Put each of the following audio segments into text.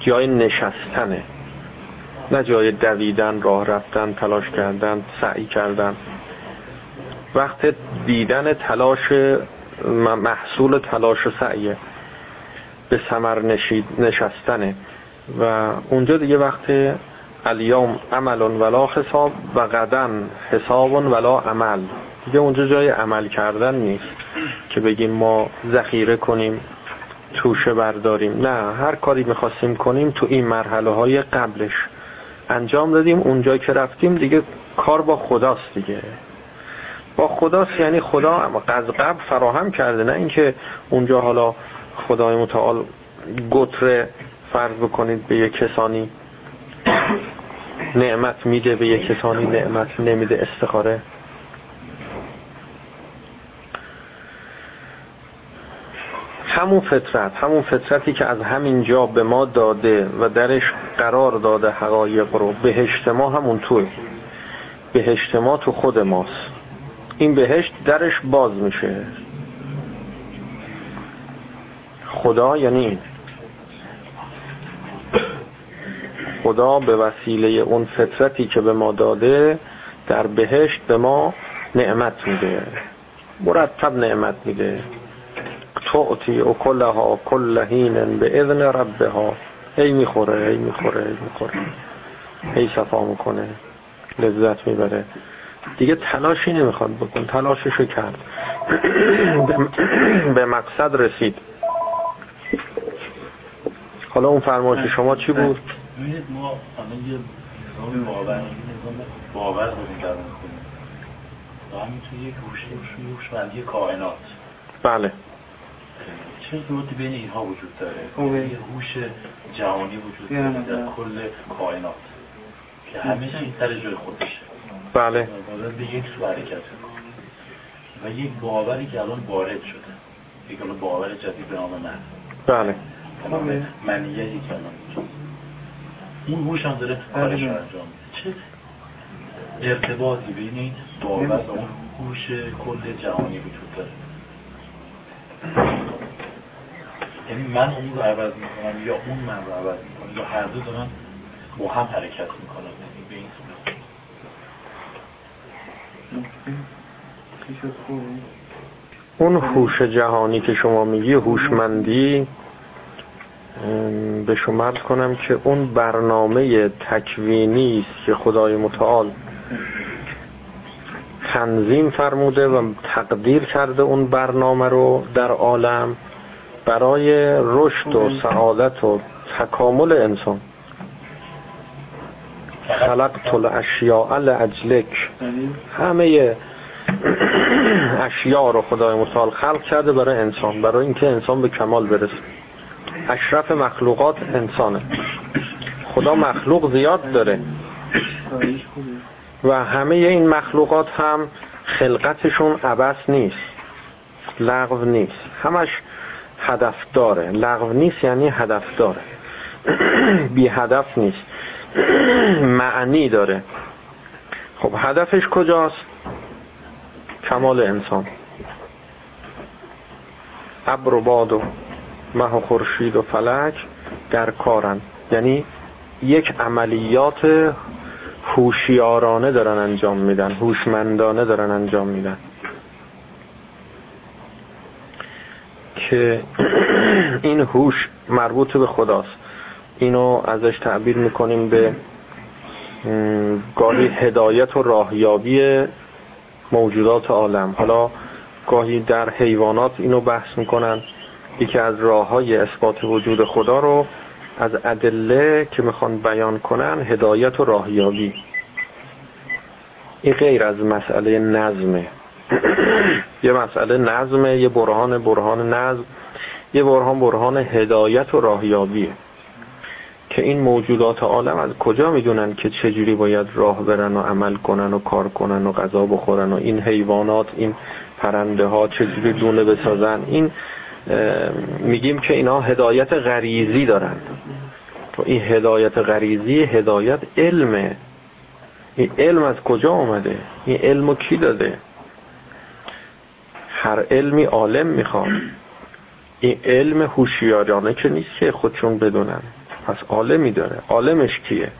جای نشستنه. نه جای دویدن راه رفتن تلاش کردن سعی کردن. وقت دیدن تلاش محصول تلاش سعیه. به سمر نشستنه. و اونجا دیگه وقت الیوم عمل ولا حساب و قدن حساب ولا عمل. دیگه اونجا جای عمل کردن نیست که بگیم ما ذخیره کنیم. توشه برداریم. نه هر کاری می‌خواستیم کنیم تو این مرحله های قبلش انجام دادیم. اونجا که رفتیم دیگه کار با خداست دیگه. با خداست یعنی خدا از قبل فراهم کرده نه اینکه اونجا حالا خدای متعال گتره فرض بکنید به یک کسانی نعمت میده به یک کسانی نعمت نمیده استخاره. همون فطرت همون فطرتی که از همین جا به ما داده و درش قرار داده حقایق رو بهشت ما همون توی بهشت ما تو خود ماست. این بهشت درش باز میشه. خدا یعنی این. خدا به وسیله اون فطرتی که به ما داده در بهشت به ما نعمت میده. مرتب نعمت میده. تعطی و کلها کل هین به اذن ربها. هی می‌خوره هی می‌خوره هی می‌خوره. هی صفا می‌کنه لذت می‌بره. دیگه تلاشی نمی‌خواد بکن تلاششو کرد. به مقصد رسید. حالا اون فرمایش شما چی بود؟ ببینید ما الان یه نظام باور نظام باور داریم در می‌کنیم و همین توی یک هوشمندی کائنات. بله. چه ارتباطی بین اینها وجود داره؟ یه هوش جهانی وجود داره در کل کائنات که همه چیز سر جای خودشه. بله. به یک سو حرکت و یک باوری که الان وارد شده. یک باور جدید به نام من. بله. نام منیتی که الان اون هوش هم داره کارش رو انجام چه ارتباطی بین این باور و اون هوش کل جهانی وجود داره؟ یعنی من اون رو عوض می‌کنم یا اون من رو عوض می‌کنم یا هر دو دارن با هم حرکت می‌کنم یعنی به این اون هوش جهانی که شما میگی هوشمندی به شما کنم که اون برنامه تکوینی است که خدای متعال تنظیم فرموده و تقدیر کرده اون برنامه رو در عالم برای رشد و سعادت و تکامل انسان. خلقت الاشیاء لاجلک همه اشیاء رو خدای متعال خلق کرده برای انسان برای اینکه انسان به کمال برسه. اشرف مخلوقات انسانه. خدا مخلوق زیاد داره. و همه این مخلوقات هم خلقتشون عبس نیست لغو نیست. همش هدف داره. لغو نیست یعنی هدف داره. بی هدف نیست. معنی داره. خب هدفش کجاست؟ کمال انسان. ابر و باد و مه و خورشید و فلک در کارن. یعنی یک عملیات هوشیارانه دارن انجام میدن هوشمندانه دارن انجام میدن. که این هوش مربوط به خداست. اینو ازش تعبیر می‌کنیم به گاهی هدایت و راهیابی موجودات عالم. حالا گاهی در حیوانات اینو بحث می‌کنن. یکی از راه های اثبات وجود خدا رو از ادله که می‌خوان بیان کنن هدایت و راهیابی. این غیر از مسئله نظمه یه مسئله نظمه یه برهان برهان نظم یه برهان برهان هدایت و راهیابیه که این موجودات عالم از کجا می‌دونن که چجوری باید راه برن و عمل کنن و کار کنن و غذا بخورن و این حیوانات این پرنده ها چجوری دونه بسازن؟ این میگیم که اینا هدایت غریزی دارن تو این هدایت غریزی هدایت علمه این علم از کجا آمده این علمو کی داده؟ هر علمی عالم می‌خواد. این علم هوشیارانه که نیست که خودشون بدونن. پس عالمی داره. عالمش کیه؟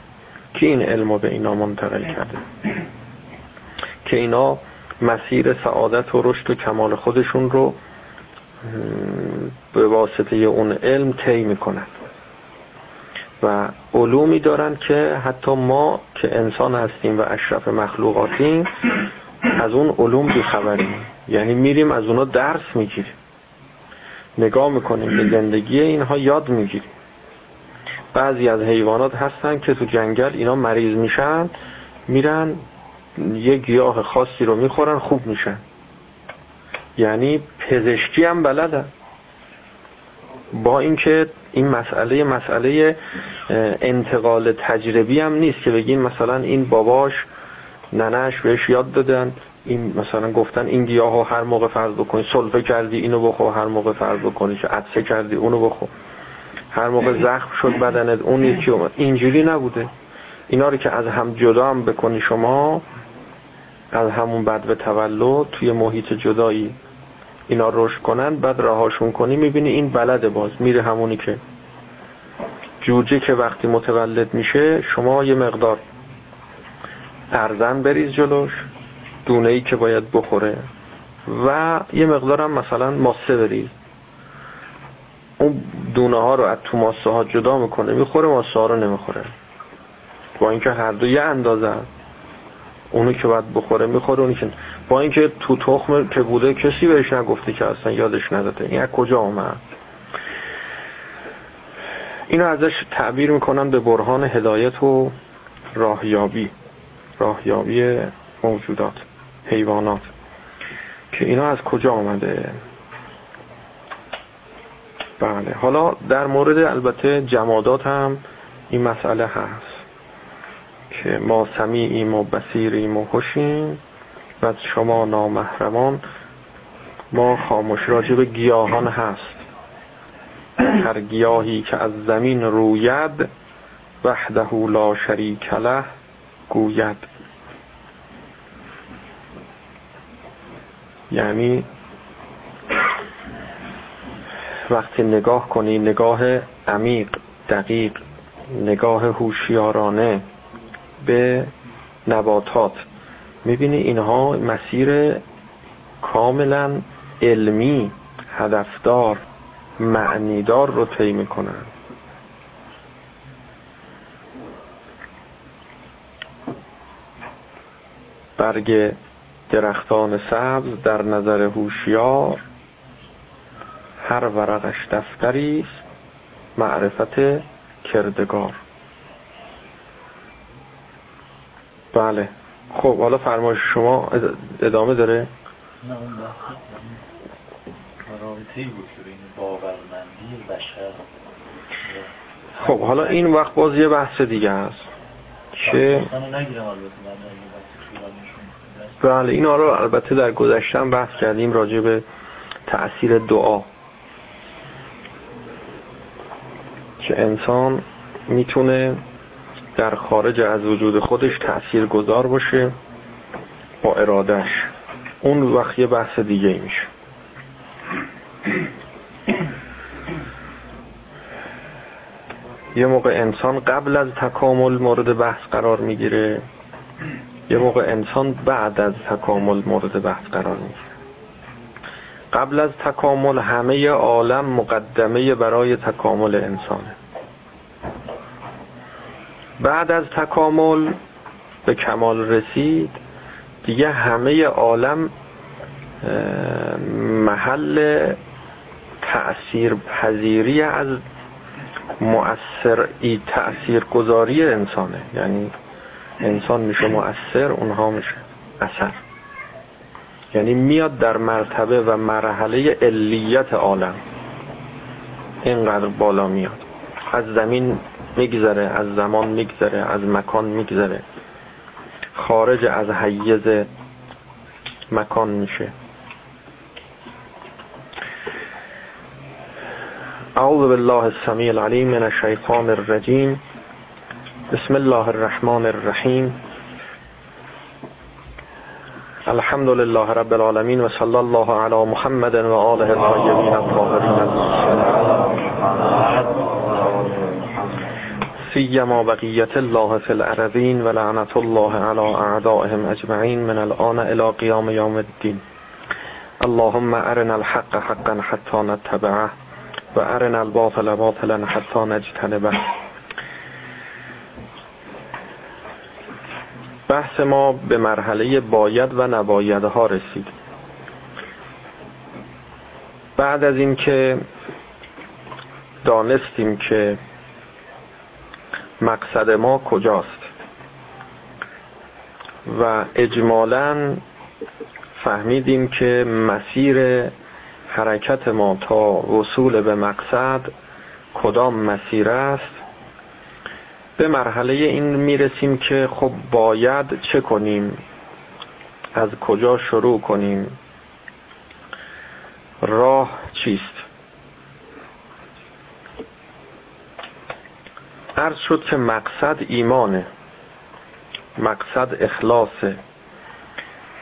کی این علمو به اینا منتقل کرده؟ که اینا مسیر سعادت و رشد و کمال خودشون رو به واسطه اون علم طی می‌کنن. و علومی دارن که حتی ما که انسان هستیم و اشرف مخلوقاتیم از اون علوم بیخبریم. یعنی میریم از اونا درس می‌گیریم. نگاه می‌کنیم به زندگی اینها یاد می‌گیریم. بعضی از حیوانات هستن که تو جنگل اینا مریض میشن میرن یه گیاه خاصی رو می‌خورن خوب میشن. یعنی پزشکی هم بلدن با اینکه این مسئله مسئله انتقال تجربی هم نیست که بگین مثلا این باباش ننش بهش یاد دادن این مثلا گفتن این گیاه هر موقع فرض بکنی سلفه کردی اینو بخور هر موقع فرض بکنی چه عدسه کردی اونو بخور. هر موقع زخم شد بدنت اون یکی اومد. اینجوری نبوده. اینا رو که از هم جدا هم بکنی شما از همون بد به تولد توی محیط جدایی اینا رشد کنن بعد رهاشون کنی می‌بینی این بلده باز. میره همونی که جوجه که وقتی متولد میشه شما یه مقدار ارزن بریز جلوش دونه ای که باید بخوره و یه مقدارم مثلا ماسه بریز. اون دونه ها رو از تو ماسه ها جدا می‌کنه می‌خوره ماسه ها رو نمی‌خوره. با اینکه هر دو یه اندازه اونو که باید بخوره می‌خوره اونی که با اینکه تو تخم که بوده کسی بهش نگفته که اصلا یادش نداده. این کجا اومد؟ اینو ازش تعبیر می‌کنن به برهان هدایت و راهیابی. راهیابی موجودات حیوانات. که اینا از کجا آمده بله حالا در مورد البته جمادات هم این مسئله هست که ما سمیعیم و بسیریم و خوشیم. و شما نامحرمان ما خاموش راجع به گیاهان هست. هر گیاهی که از زمین روید وحده لا شریک له گوید. یعنی وقتی نگاه کنی نگاه عمیق دقیق نگاه هوشیارانه به نباتات. می‌بینی اینها مسیر کاملا علمی هدفدار معنیدار رو طی می‌کنن. برگ درختان سبز در نظر هوشیار هر ورقش دفتری معرفت کردگار. بله. خب حالا فرمایش شما ادامه داره؟ نه اون رابطه بود که بین باورمندی بشر. خب حالا این وقت باز یه بحث دیگه است. که بله این رو البته در گذشتن بحث کردیم راجع به تأثیر دعا. که انسان می‌تونه در خارج از وجود خودش تأثیر گذار باشه با ارادش اون وقت یه بحث دیگه میشه. یه موقع انسان قبل از تکامل مورد بحث قرار می‌گیره. یه موقع انسان بعد از تکامل مورد بحث قرار می‌گیره. قبل از تکامل همه عالم مقدمه برای تکامل انسانه. بعد از تکامل به کمال رسید دیگه همه عالم محل تأثیر پذیری از مؤثر ای تأثیر گذاری انسانه. یعنی انسان میشه مؤثر اونها میشه اثر. یعنی میاد در مرتبه و مرحله علیت عالم. اینقدر بالا میاد. از زمین میگذره از زمان میگذره از مکان میگذره. خارج از حیز مکان میشه. اعوذ بالله السمیع العلیم من الشیطان الرجیم. بسم الله الرحمن الرحیم. الحمد لله رب العالمين وصلى الله على محمد وآله الطيبين الطاهرين سیما بقیت الله فی الارضین و لعنت الله علی اعدائهم اجمعین من الان الى قیام یوم الدین اللهم ارنا الحق حقا حتی نتبعه و ارنا الباطل باطلا حتی نجتنبه. بحث ما به مرحله باید و نبایدها رسید. بعد از اینکه دانستیم که مقصد ما کجاست؟ و اجمالا فهمیدیم که مسیر حرکت ما تا وصول به مقصد کدام مسیر است؟ به مرحله این می‌رسیم که خب باید چه کنیم؟ از کجا شروع کنیم؟ راه چیست؟ عرض شد که مقصد ایمانه. مقصد اخلاصه.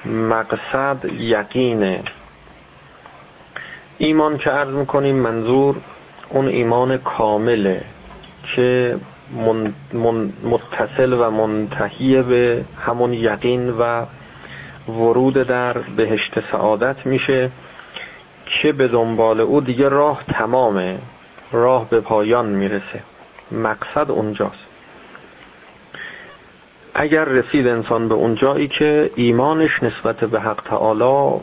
مقصد یقینه. ایمان که عرض می‌کنیم منظور اون ایمان کامله که متصل و منتهی به همون یقین و ورود در بهشت سعادت میشه که به دنبال او دیگه راه تمامه. راه به پایان می‌رسه. مقصد اونجاست. اگر رسید انسان به اون جایی که ایمانش نسبت به حق تعالی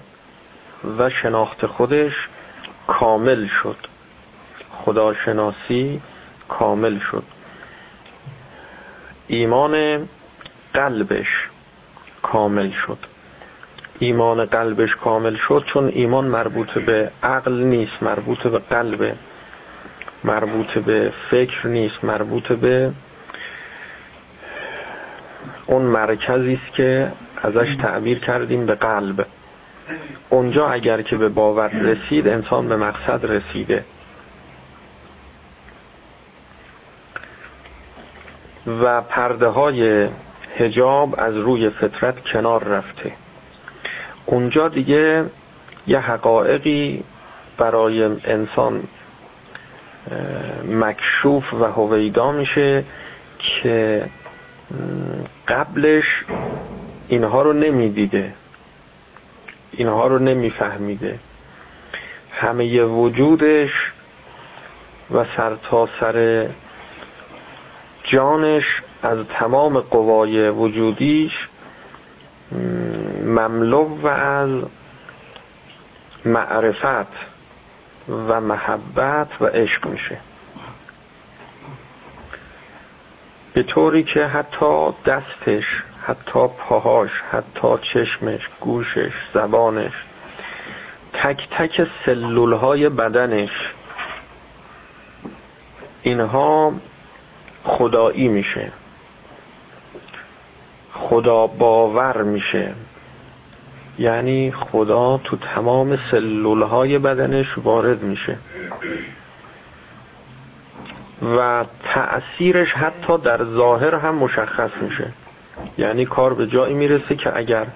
و شناخت خودش کامل شد. خداشناسی کامل شد. ایمان قلبش کامل شد. ایمان قلبش کامل شد چون ایمان مربوط به عقل نیست مربوط به قلبه مربوط به فکر نیست مربوط به اون مرکزی است که ازش تعبیر کردیم به قلب. اونجا اگر که به باور رسید انسان به مقصد رسیده. و پرده های هجاب از روی فطرت کنار رفته. اونجا دیگه یه حقایقی برای انسان مکشوف و هویدا میشه که قبلش اینها رو نمی‌دیده. اینها رو نمیفهمیده. همه وجودش و سرتاسر سر جانش از تمام قوای وجودیش مملو و از معرفت. و محبت و عشق میشه. به طوری که حتی دستش حتی پاهاش حتی چشمش گوشش زبانش تک تک سلول های بدنش اینها خدایی میشه. خدا باور میشه. یعنی خدا تو تمام سلول های بدنش وارد میشه. و تأثیرش حتی در ظاهر هم مشخص میشه. یعنی کار به جایی می‌رسه که اگر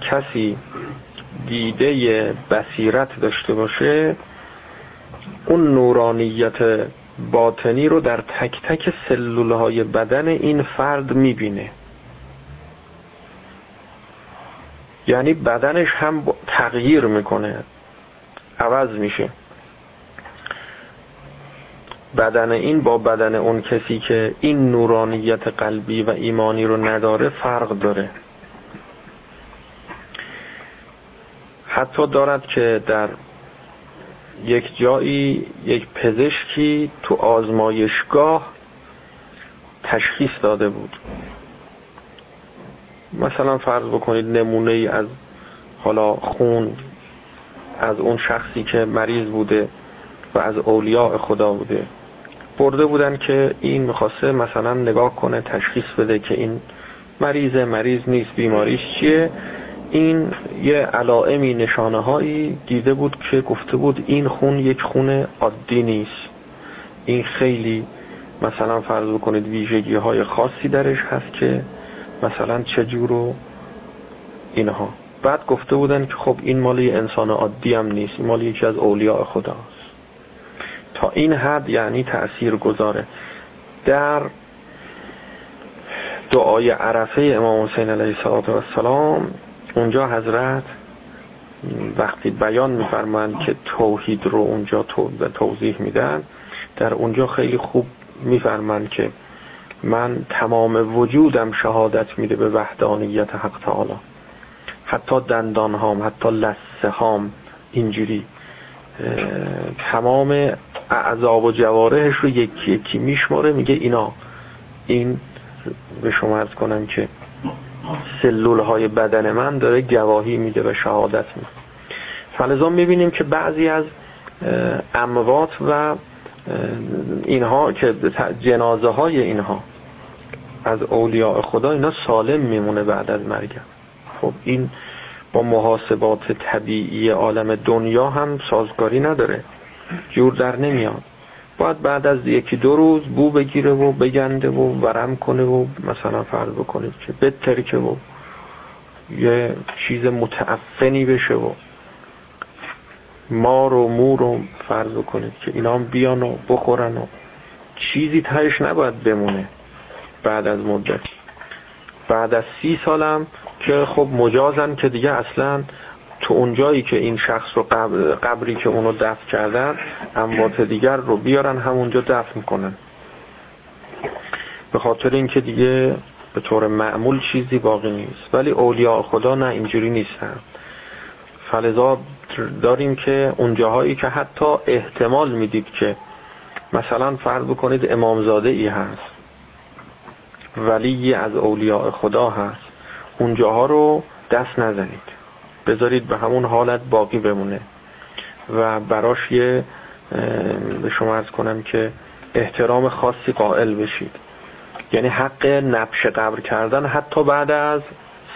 کسی دیده بصیرت داشته باشه اون نورانیت باطنی رو در تک تک سلول های بدن این فرد می‌بینه. یعنی بدنش هم تغییر می‌کنه. عوض میشه. بدن این با بدن اون کسی که این نورانیت قلبی و ایمانی رو نداره فرق داره. حتی دارد که در یک جایی یک پزشکی تو آزمایشگاه تشخیص داده بود. مثلا فرض بکنید نمونه ای از حالا خون از اون شخصی که مریض بوده و از اولیاء خدا بوده. برده بودن که این می‌خواسته مثلا نگاه کنه تشخیص بده که این مریض مریض نیست بیماریش چیه. این یه علائمی نشانه هایی دیده بود که گفته بود این خون یک خون عادی نیست. این خیلی مثلا فرض بکنید ویژگی های خاصی درش هست که مثلا چجور و اینها. بعد گفته بودن که خب این مالی انسان عادی هم نیست مالی یکی از اولیاء خداست. تا این حد یعنی تأثیر گذاره. در دعای عرفه امام حسین علیه السلام اونجا حضرت وقتی بیان میفرمند که توحید رو اونجا توضیح میدن در اونجا خیلی خوب میفرمند که من تمام وجودم شهادت میده به وحدانیت حق تعالی. حتی دندان هام حتی لسه هام اینجوری تمام اعضاب و جوارحش رو یکی یکی میشماره میگه اینا. این به شما ارز کنم که سلول های بدن من داره گواهی میده و شهادت میده. فلزا می‌بینیم که بعضی از اموات و اینها که جنازه های اینها از اولیاء خدا اینا سالم میمونه بعد از مرگ. خب این با محاسبات طبیعی عالم دنیا هم سازگاری نداره. جور در نمیاد. باید بعد از یکی دو روز بو بگیره و بگنده و ورم کنه و مثلا فرض بکنید که بترکه و یه چیز متعفنی بشه و مار و مور رو فرض کنید که اینا هم بیان و بخورن و چیزی تهش نباید بمونه بعد از مدت. بعد از سی سالم که خب مجازن که دیگه اصلا تو اون جایی که این شخص رو قبری که اونو دفن کردن اموات دیگر رو بیارن همونجا دفن کنن. به خاطر اینکه دیگه به طور معمول چیزی باقی نیست. ولی اولیاء خدا نه اینجوری نیستن. فلذا داریم که اون جاهایی که حتی احتمال می‌دید که مثلا فرض بکنید امامزاده ای هست ولی از اولیاء خدا هست اون جاها رو دست نزنید. بذارید به همون حالت باقی بمونه. و براش یه به شما ارز کنم که احترام خاصی قائل بشید. یعنی حق نبش قبر کردن حتی بعد از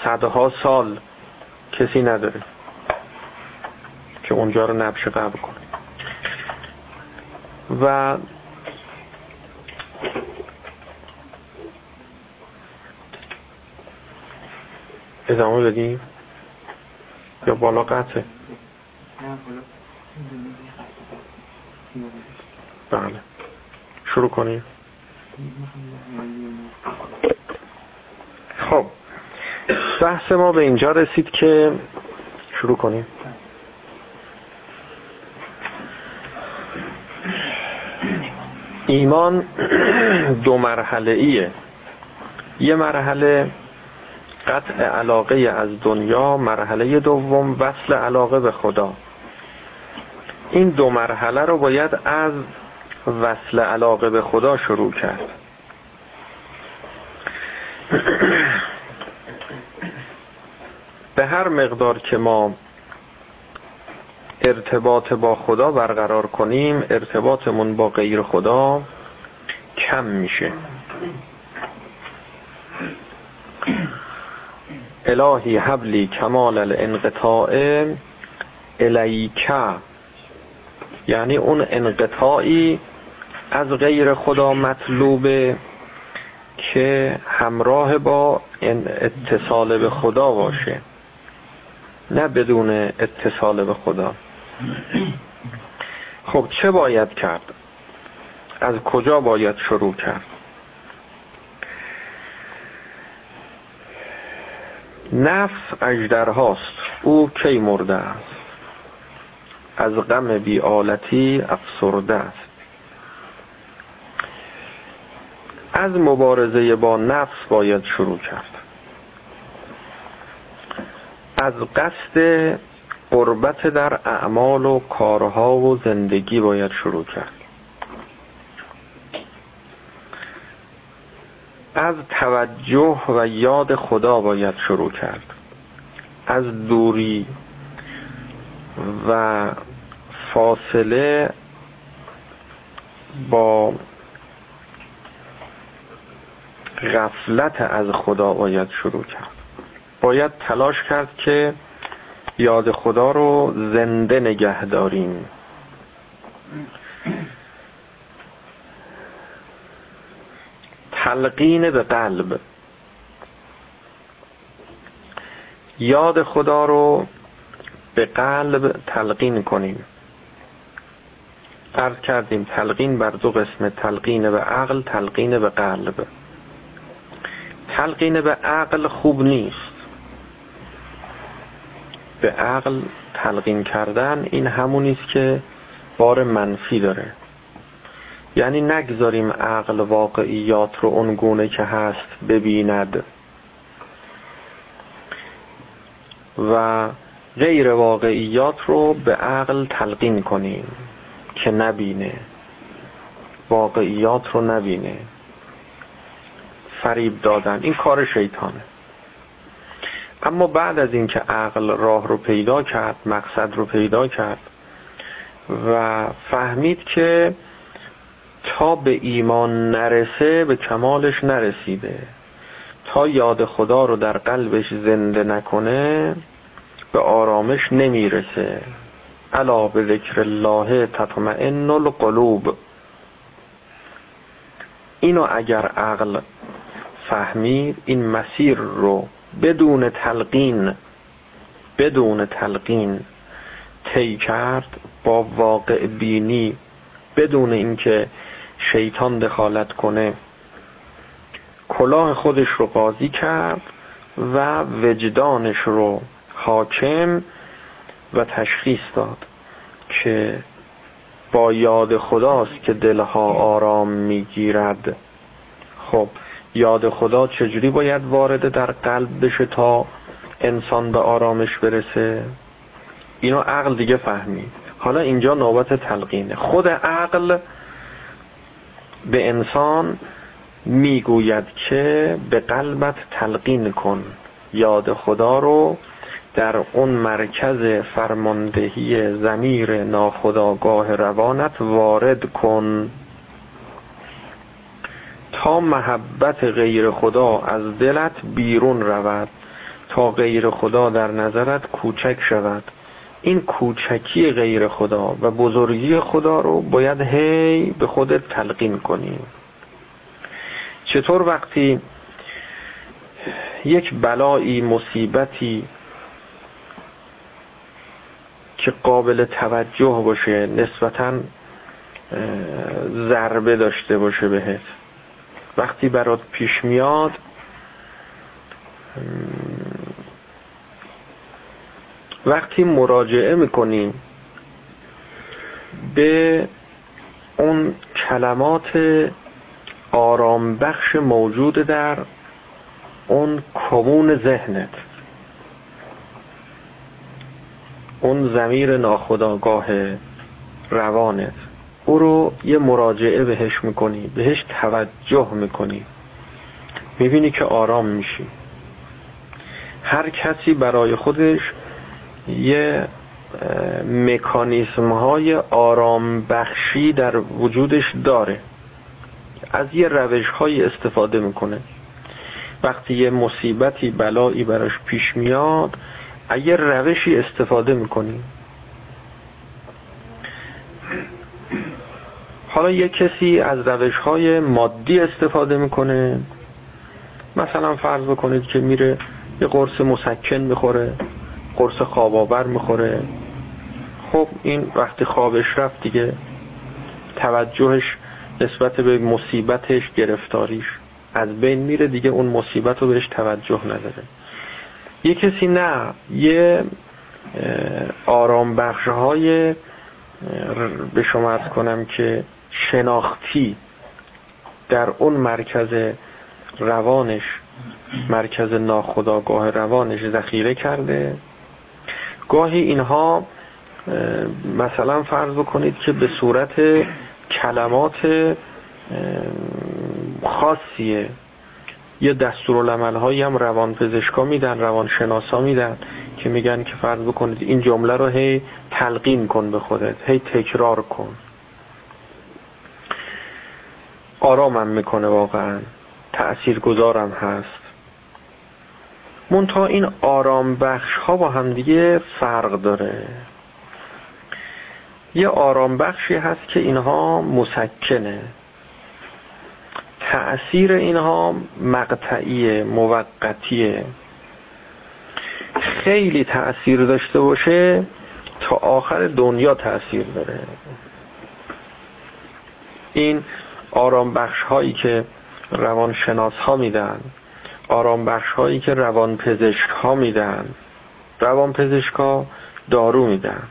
صدها سال کسی نداره. که اونجا رو نبش قبر کنه. و ادامه بدیم؟ یا بالا قطعه؟ بله. شروع کنیم. خب. بحث ما به اینجا رسید که شروع کنیم. ایمان دو مرحله ایه. یه مرحله قطع علاقه از دنیا مرحله دوم وصل علاقه به خدا. این دو مرحله رو باید از وصل علاقه به خدا شروع کرد. به هر مقدار که ما ارتباط با خدا برقرار کنیم ارتباطمون با غیر خدا کم میشه. الهی حبلی کمال الانقطاع الیکه یعنی اون انقطاعی از غیر خدا مطلوبه که همراه با اتصال به خدا باشه. نه بدون اتصال به خدا. خب چه باید کرد؟ از کجا باید شروع کرد؟ نفس اجدرهاست او کی مرده است؟ از غم بیالتی افسرده است. از مبارزه با نفس باید شروع کرد. از قصد قربت در اعمال و کارها و زندگی باید شروع کرد. از توجه و یاد خدا باید شروع کرد. از دوری و فاصله با غفلت از خدا باید شروع کرد. باید تلاش کرد که یاد خدا رو زنده نگه داریم. تلقین به قلب. یاد خدا رو به قلب تلقین کنیم. عرض کردیم تلقین بر دو قسم تلقین به عقل تلقین به قلب. تلقین به عقل خوب نیست. به عقل تلقین کردن این همونی است که بار منفی داره. یعنی نگذاریم عقل واقعیات رو اونگونه که هست ببیند. و غیر واقعیات رو به عقل تلقین کنیم که نبینه. واقعیات رو نبینه. فریب دادن. این کار شیطانه. اما بعد از اینکه عقل راه رو پیدا کرد مقصد رو پیدا کرد و فهمید که تا به ایمان نرسه به کمالش نرسیده تا یاد خدا رو در قلبش زنده نکنه به آرامش نمی‌رسه. الا به ذکر الله تطمئن القلوب. اینو اگر عقل فهمید این مسیر رو بدون تلقین بدون تلقین طی کرد با واقع بینی بدون اینکه شیطان دخالت کنه. کلاه خودش رو قاضی کرد و وجدانش رو حاکم و تشخیص داد که با یاد خداست که دلها آرام می‌گیرد. خب یاد خدا چجوری باید وارد در قلب بشه تا انسان به آرامش برسه؟ اینو عقل دیگه فهمید. حالا اینجا نوبت تلقینه. خود عقل به انسان می‌گوید که به قلبت تلقین کن. یاد خدا رو در اون مرکز فرماندهی زمیر ناخداگاه روانت وارد کن. تا محبت غیر خدا از دلت بیرون رود تا غیر خدا در نظرت کوچک شود. این کوچکی غیر خدا و بزرگی خدا رو باید هی به خودت تلقین کنی. چطور وقتی یک بلایی مصیبتی که قابل توجه باشه نسبتا ضربه داشته باشه بهت؟ وقتی برات پیش میاد وقتی مراجعه می‌کنیم به اون کلمات آرام بخش موجود در اون کمون ذهنت اون زمیر ناخداگاه روانت. او رو یه مراجعه بهش می‌کنی بهش توجه می‌کنی. می‌بینی که آرام میشی. هر کسی برای خودش یه مکانیسم های آرام بخشی در وجودش داره. از یه روش های استفاده می‌کنه. وقتی یه مصیبتی بلایی براش پیش میاد اگه روشی استفاده می‌کنی. حالا یه کسی از روش های مادی استفاده می‌کنه. مثلا فرض بکنید که میره یه قرص مسکن می‌خوره قرص خواب می‌خوره. خب این وقتی خوابش رفت دیگه توجهش نسبت به مصیبتش گرفتاریش از بین میره دیگه اون مصیبت رو بهش توجه نداره. یه کسی نه یه آرام بخش های به شما کنم که شناختی در اون مرکز روانش مرکز ناخداگاه روانش ذخیره کرده. گاهی اینها مثلا فرض بکنید که به صورت کلمات خاصیه. یه دستورالعمل هایی هم روان پزشکا میدن روان شناسا میدن که میگن که فرض بکنید این جمله رو هی تلقین کن به خودت هی تکرار کن. آرامم می‌کنه واقعا. تأثیر گذارم هست منتها این آرام بخش ها با هم دیگه فرق داره. یه آرام بخشی هست که اینها مسکنه. تأثیر اینها مقطعی موقتیه. خیلی تأثیر داشته باشه تا آخر دنیا تأثیر داره. این آرام بخش هایی که روانشناس ها میدن آرام بخش هایی که روان پزشک ها میدن روان پزشک ها دارو میدن.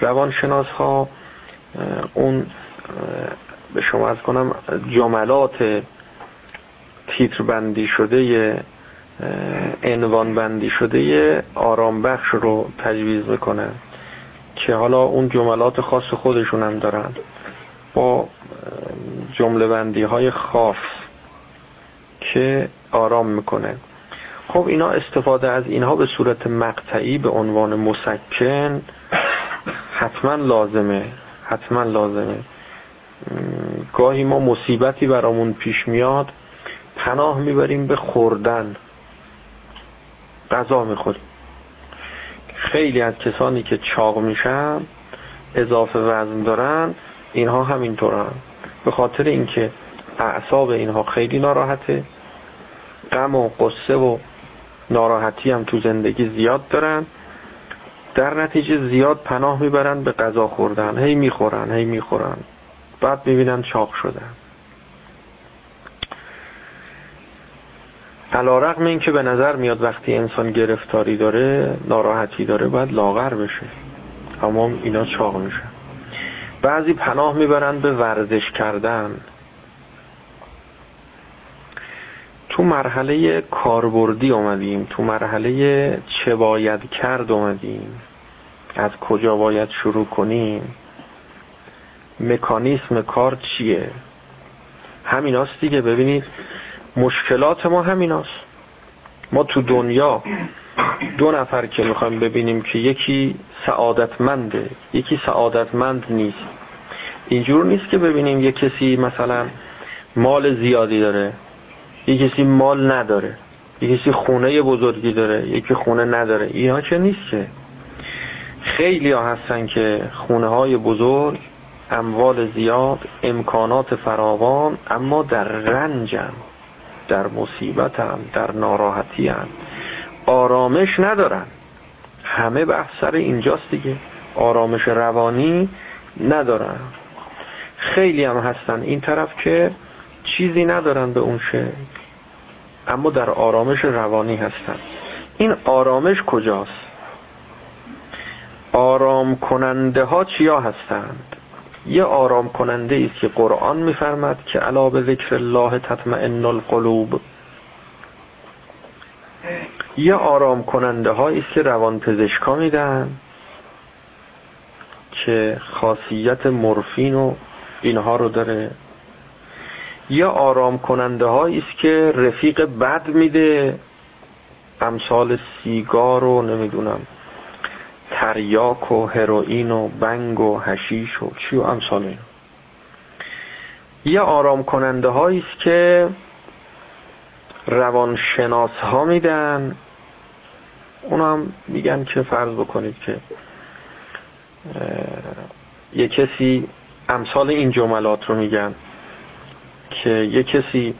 روان شناس ها اون به شما از کنم جملات تیتر بندی شده عنوان بندی شده آرام بخش رو تجویز می‌کنن که حالا اون جملات خاص خودشون هم دارن. با جمله بندی های خاص که آرام می‌کنه. خب اینا استفاده از اینها به صورت مقطعی به عنوان مسکن حتما لازمه حتما لازمه. گاهی ما مصیبتی برامون پیش میاد پناه می‌بریم به خوردن. غذا می‌خوریم. خیلی از کسانی که چاق میشن اضافه وزن دارن اینها همینطورن. به خاطر اینکه اعصاب اینها خیلی ناراحته. غم و قصه و ناراحتی هم تو زندگی زیاد دارن. در نتیجه زیاد پناه می‌برن به غذا خوردن. هی می‌خورن هی می‌خورن. بعد می‌بینن چاق شدن. علا رقم این که به نظر میاد وقتی انسان گرفتاری داره ناراحتی داره باید لاغر بشه. اما اینا چاق میشه. بعضی پناه می‌برن به ورزش کردن. تو مرحله کاربردی اومدیم تو مرحله چه باید کرد اومدیم از کجا باید شروع کنیم مکانیسم کار چیه؟ همیناست دیگه ببینید مشکلات ما همیناست. ما تو دنیا دو نفر که می‌خوایم ببینیم که یکی سعادتمنده یکی سعادتمند نیست. اینجور نیست که ببینیم یک کسی مثلا مال زیادی داره یک کسی مال نداره یک کسی خونه بزرگی داره یکی خونه نداره. اینا چه نیست که؟ خیلی ها هستن که خونه های بزرگ اموال زیاد امکانات فراوان اما در رنجن در مصیبت هم در ناراحتی هم آرامش ندارن. همه بحث سر اینجاست دیگه. آرامش روانی ندارن. خیلی هم هستن. این طرف که چیزی ندارن به اون شکل. اما در آرامش روانی هستن. این آرامش کجاست؟ آرام کننده ها چیا هستند؟ یه آرام کننده است که قرآن میفرمد که علا به ذکر الله تطمئن القلوب. یه آرام کننده هایی که روان پزشکا میدن که خاصیت مورفین و اینها رو داره. یه آرام کننده هایی است که رفیق بد میده. امثال سیگار و نمی‌دونم تریاک و هروئین و بنگ و هشیش و چی و امثال اینا. یه آرام کننده هایی است که روانشناس ها میدن اون هم میگن که فرض بکنید که یه کسی امثال این جملات رو میگن که یه کسی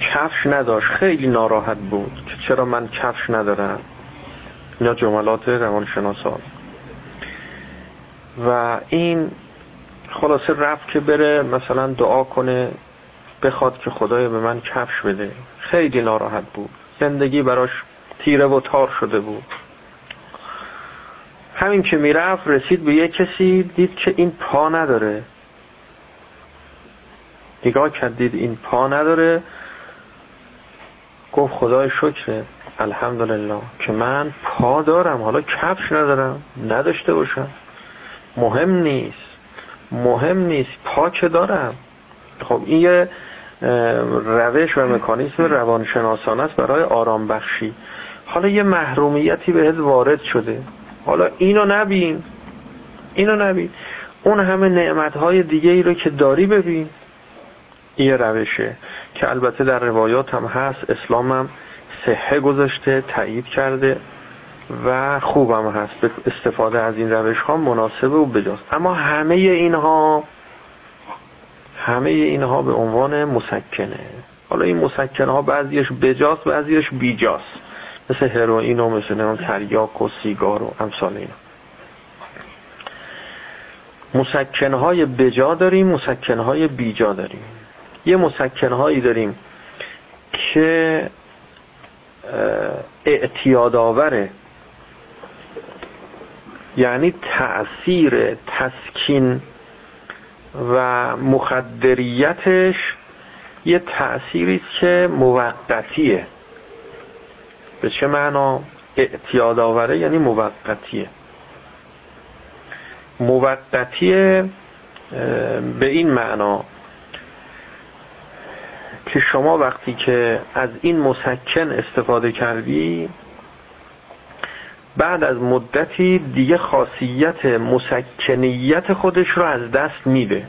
کفش نداشت خیلی ناراحت بود که چرا من کفش ندارم؟ یا جملات روانشناسان و این خلاصه رفت که بره مثلا دعا کنه بخواد که خدای به من کفش بده. خیلی ناراحت بود. زندگی براش تیره و تار شده بود. همین که می‌رفت رسید به یه کسی دید که این پا نداره. نگاه کردید این پا نداره. گفت خدای شکره الحمدلله که من پا دارم. حالا کفش ندارم نداشته باشم. مهم نیست. مهم نیست. پا که دارم. خب این یه روش و مکانیزم روانشناسان است برای آرام بخشی حالا یه محرومیتی بهت وارد شده. حالا اینو نبین. اینو نبین. اون همه نعمتهای دیگه ای رو که داری ببین. یه روشه که البته در روایات هم هست. اسلام هم صحه گذاشته تایید کرده و خوبم هست. استفاده از این روش ها مناسبه و بجاست. اما همه اینها همه اینها به عنوان مسکنه. حالا این مسکنه ها بعضیش بجاست بعضیش بیجاست. مثل هروئین و مثل تریاک و سیگار و امثال اینا. مسکنهای بجا داریم مسکنهای بیجا داریم. یه مسکنهایی داریم که اعتیاد آوره یعنی تأثیر تسکین و مخدریتش یه تأثیری که موقتیه. به چه معنا اعتیاد آوره؟ یعنی موقتیه. موقتیه به این معنا که شما وقتی که از این مسکن استفاده کردی بعد از مدتی دیگه خاصیت مسکنیت خودش رو از دست میده.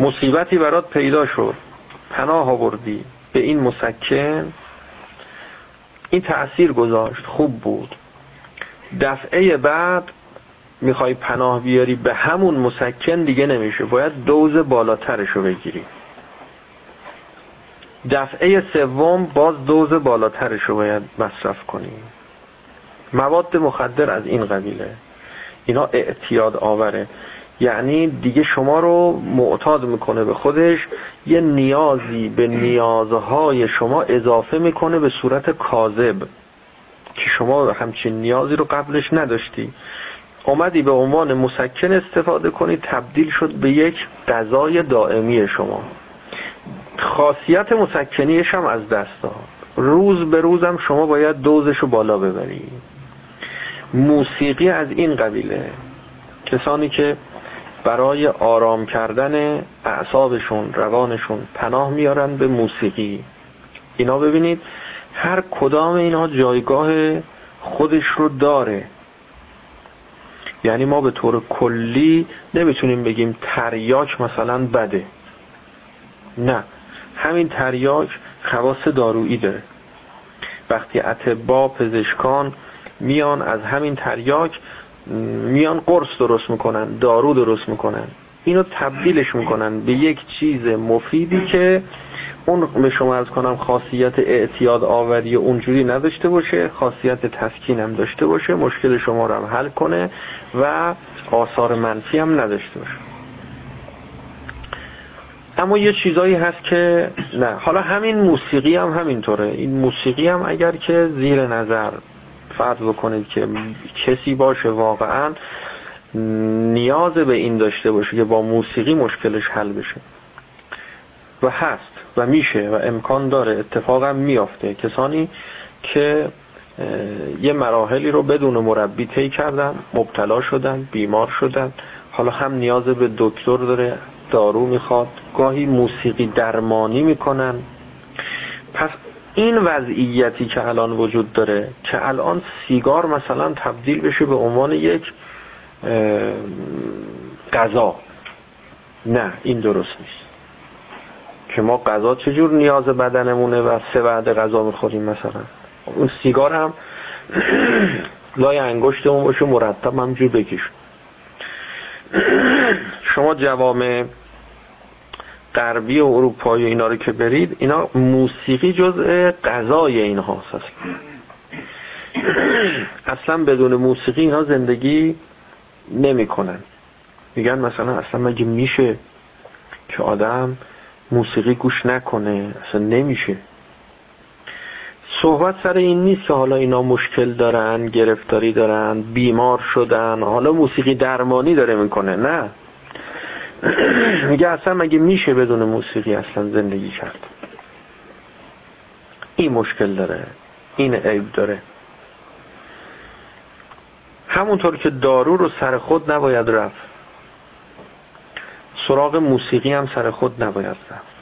مصیبتی برات پیدا شد. پناه آوردی. به این مسکن این تأثیر گذاشت خوب بود. دفعه بعد می‌خوای پناه بیاری به همون مسکن دیگه نمیشه باید دوز بالاترش رو بگیری. دفعه سوم باز دوز بالاترش رو باید مصرف کنی. مواد مخدر از این قبیله. اینا اعتیاد آوره. یعنی دیگه شما رو معتاد می‌کنه به خودش یه نیازی به نیازهای شما اضافه می‌کنه به صورت کاذب که شما همچین نیازی رو قبلش نداشتی. اومدی به عنوان مسکن استفاده کنی تبدیل شد به یک غذای دائمی شما. خاصیت مسکنیش هم از دست داد. روز به روزم شما باید دوزش رو بالا ببری. موسیقی از این قبیله. کسانی که برای آرام کردن اعصابشون روانشون پناه میارن به موسیقی. اینا ببینید هر کدام اینها جایگاه خودش رو داره. یعنی ما به طور کلی نمی‌تونیم بگیم تریاک مثلا بده. نه. همین تریاک خواص دارویی داره. وقتی اتبا پزشکان میان از همین تریاک میان قرص درست می‌کنن دارو درست می‌کنن اینو تبدیلش می‌کنن به یک چیز مفیدی که اون به شما از کنم خاصیت اعتیاد آوری اونجوری نداشته باشه خاصیت تسکین هم داشته باشه مشکل شما رو هم حل کنه و آثار منفی هم نداشته باشه. اما یه چیزایی هست که نه حالا همین موسیقی هم همینطوره. این موسیقی هم اگر که زیر نظر فرض بکنید که کسی باشه واقعا نیاز به این داشته باشه که با موسیقی مشکلش حل بشه. و هست و میشه و امکان داره اتفاقا میافته. کسانی که یه مراحلی رو بدون مربی طی کردن مبتلا شدن بیمار شدن. حالا هم نیاز به دکتر داره دارو می‌خواد. گاهی موسیقی درمانی می‌کنن. پس این وضعیتی که الان وجود داره که الان سیگار مثلا تبدیل بشه به عنوان یک غذا. نه این درست نیست. که ما غذا چجور نیاز بدنمونه و سه بعد غذا می‌خوریم مثلا؟ اون سیگار هم لای انگشتمون باشه مرتب همجور بکش شما جوامع غربی و اروپایی و اینا رو که برید اینا موسیقی جزء غذای اینها هست اصلا بدون موسیقی اینا زندگی نمی‌کنن. میگن مثلا اصلا مگه میشه که آدم موسیقی گوش نکنه؟ اصلا نمیشه. صحبت سر این نیست حالا اینا مشکل دارن گرفتاری دارن بیمار شدن حالا موسیقی درمانی داره می‌کنه نه. میگه اصلا مگه میشه بدون موسیقی اصلا زندگی کرد؟ این مشکل داره این عیب داره. همونطور که دارو رو سر خود نباید رفت سراغ موسیقی هم سر خود نباید رفت.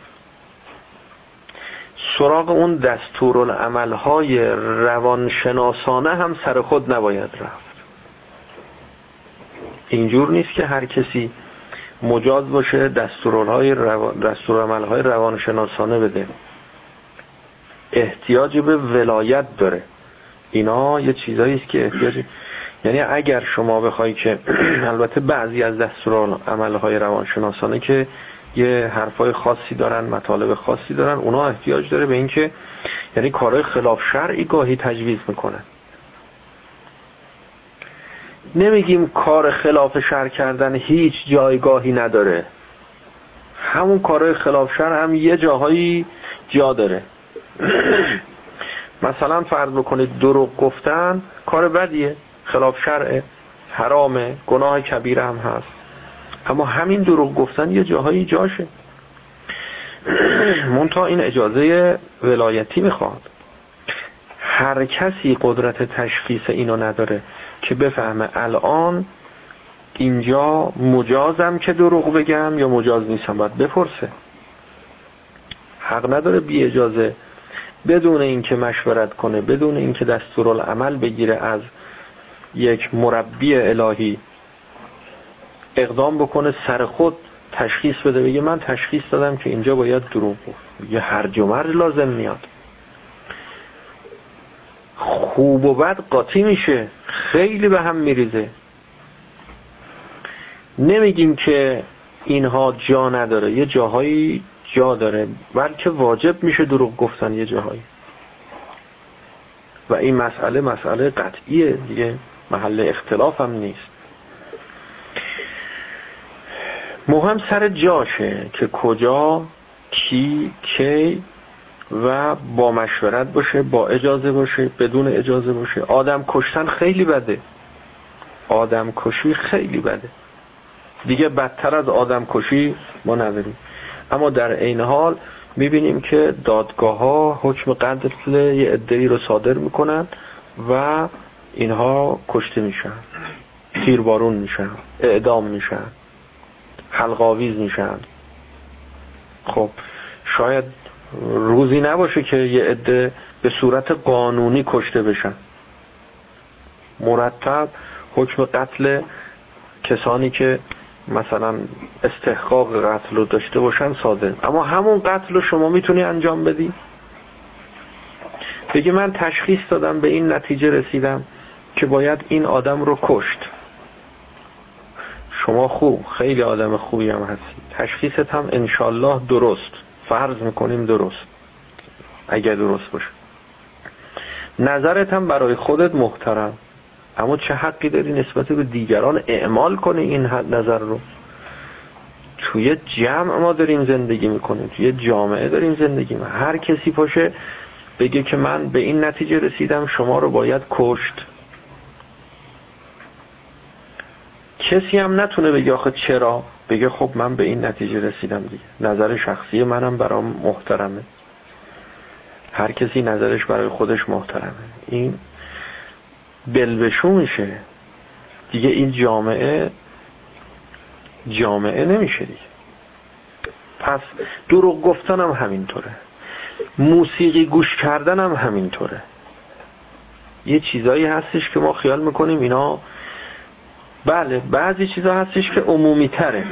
سراغ اون دستورالعملهای روانشناسانه هم سر خود نباید رفت. اینجور نیست که هر کسی مجاز باشه دستورالهای روان... دستورالعملهای روانشناسانه بده. احتیاج به ولایت داره. اینا یه چیزایی است که احتیاج یعنی اگر شما بخوای که البته بعضی از دستورال عملهای روانشناسانه که یه حرفای خاصی دارن مطالب خاصی دارن اونا احتیاج داره به اینکه یعنی کارهای خلاف شرعی گاهی تجویز می‌کنن. نمیگیم کار خلاف شر کردن هیچ جایگاهی نداره. همون کارهای خلاف شر هم یه جاهایی جا داره. مثلا فرض بکنید دروغ گفتن کار بدیه خلاف شرعه حرامه گناه کبیره هم هست. اما همین دروغ گفتن یه جاهایی جاشه. منتها این اجازه ولایتی می‌خواد. هر کسی قدرت تشخیص اینو نداره. که بفهمه الان اینجا مجازم که دروغ بگم یا مجاز نیستم باید بپرسه. حق نداره بی اجازه بدون اینکه مشورت کنه بدون اینکه دستورالعمل بگیره از یک مربی الهی اقدام بکنه سر خود تشخیص بده بگه من تشخیص دادم که اینجا باید دروغ گفت. یه هر و لازم میاد. خوب و بد قاطی میشه. خیلی به هم میریزه. نمیگیم که اینها جا نداره. یه جاهایی جا داره. بلکه واجب میشه دروغ گفتن یه جاهایی. و این مسئله مسئله قطعیه دیگه. محل اختلاف هم نیست. مهم سر جاشه که کجا کی کی و با مشورت باشه با اجازه باشه بدون اجازه باشه. آدم کشتن خیلی بده. آدم کشی خیلی بده. دیگه بدتر از آدم کشی ما نداریم. اما در این حال می‌بینیم که دادگاه ها حکم قتل یه ادهی رو صادر می‌کنن و اینها کشته میشن. تیربارون میشن اعدام میشن حلقاویز میشن. خب شاید روزی نباشه که یه عده به صورت قانونی کشته بشن. مرتب حکم قتل کسانی که مثلا استحقاق قتل رو داشته باشن ساده. اما همون قتل رو شما می‌تونی انجام بدی؟ بگی من تشخیص دادم به این نتیجه رسیدم که باید این آدم رو کشت. شما خوب خیلی آدم خوبی هم هستی. تشخیصت هم انشالله درست. فرض می‌کنیم درست. اگر درست باشه. نظرت هم برای خودت محترم. اما چه حقی داری نسبت به دیگران اعمال کنی این نظر رو؟ توی جمع ما داریم زندگی می‌کنیم. توی جامعه داریم زندگی می‌کنیم. هر کسی پاشه بگه که من به این نتیجه رسیدم شما رو باید کشت. کسی هم نتونه بگه آخه چرا؟ بگه خب من به این نتیجه رسیدم دیگه. نظر شخصی منم برام محترمه. هر کسی نظرش برای خودش محترمه. این بلبشو میشه دیگه این جامعه جامعه نمیشه دیگه. پس دروغ گفتن هم همینطوره. موسیقی گوش کردن هم همینطوره. یه چیزایی هستش که ما خیال می‌کنیم اینا بله بعضی چیزا هستش که عمومی تره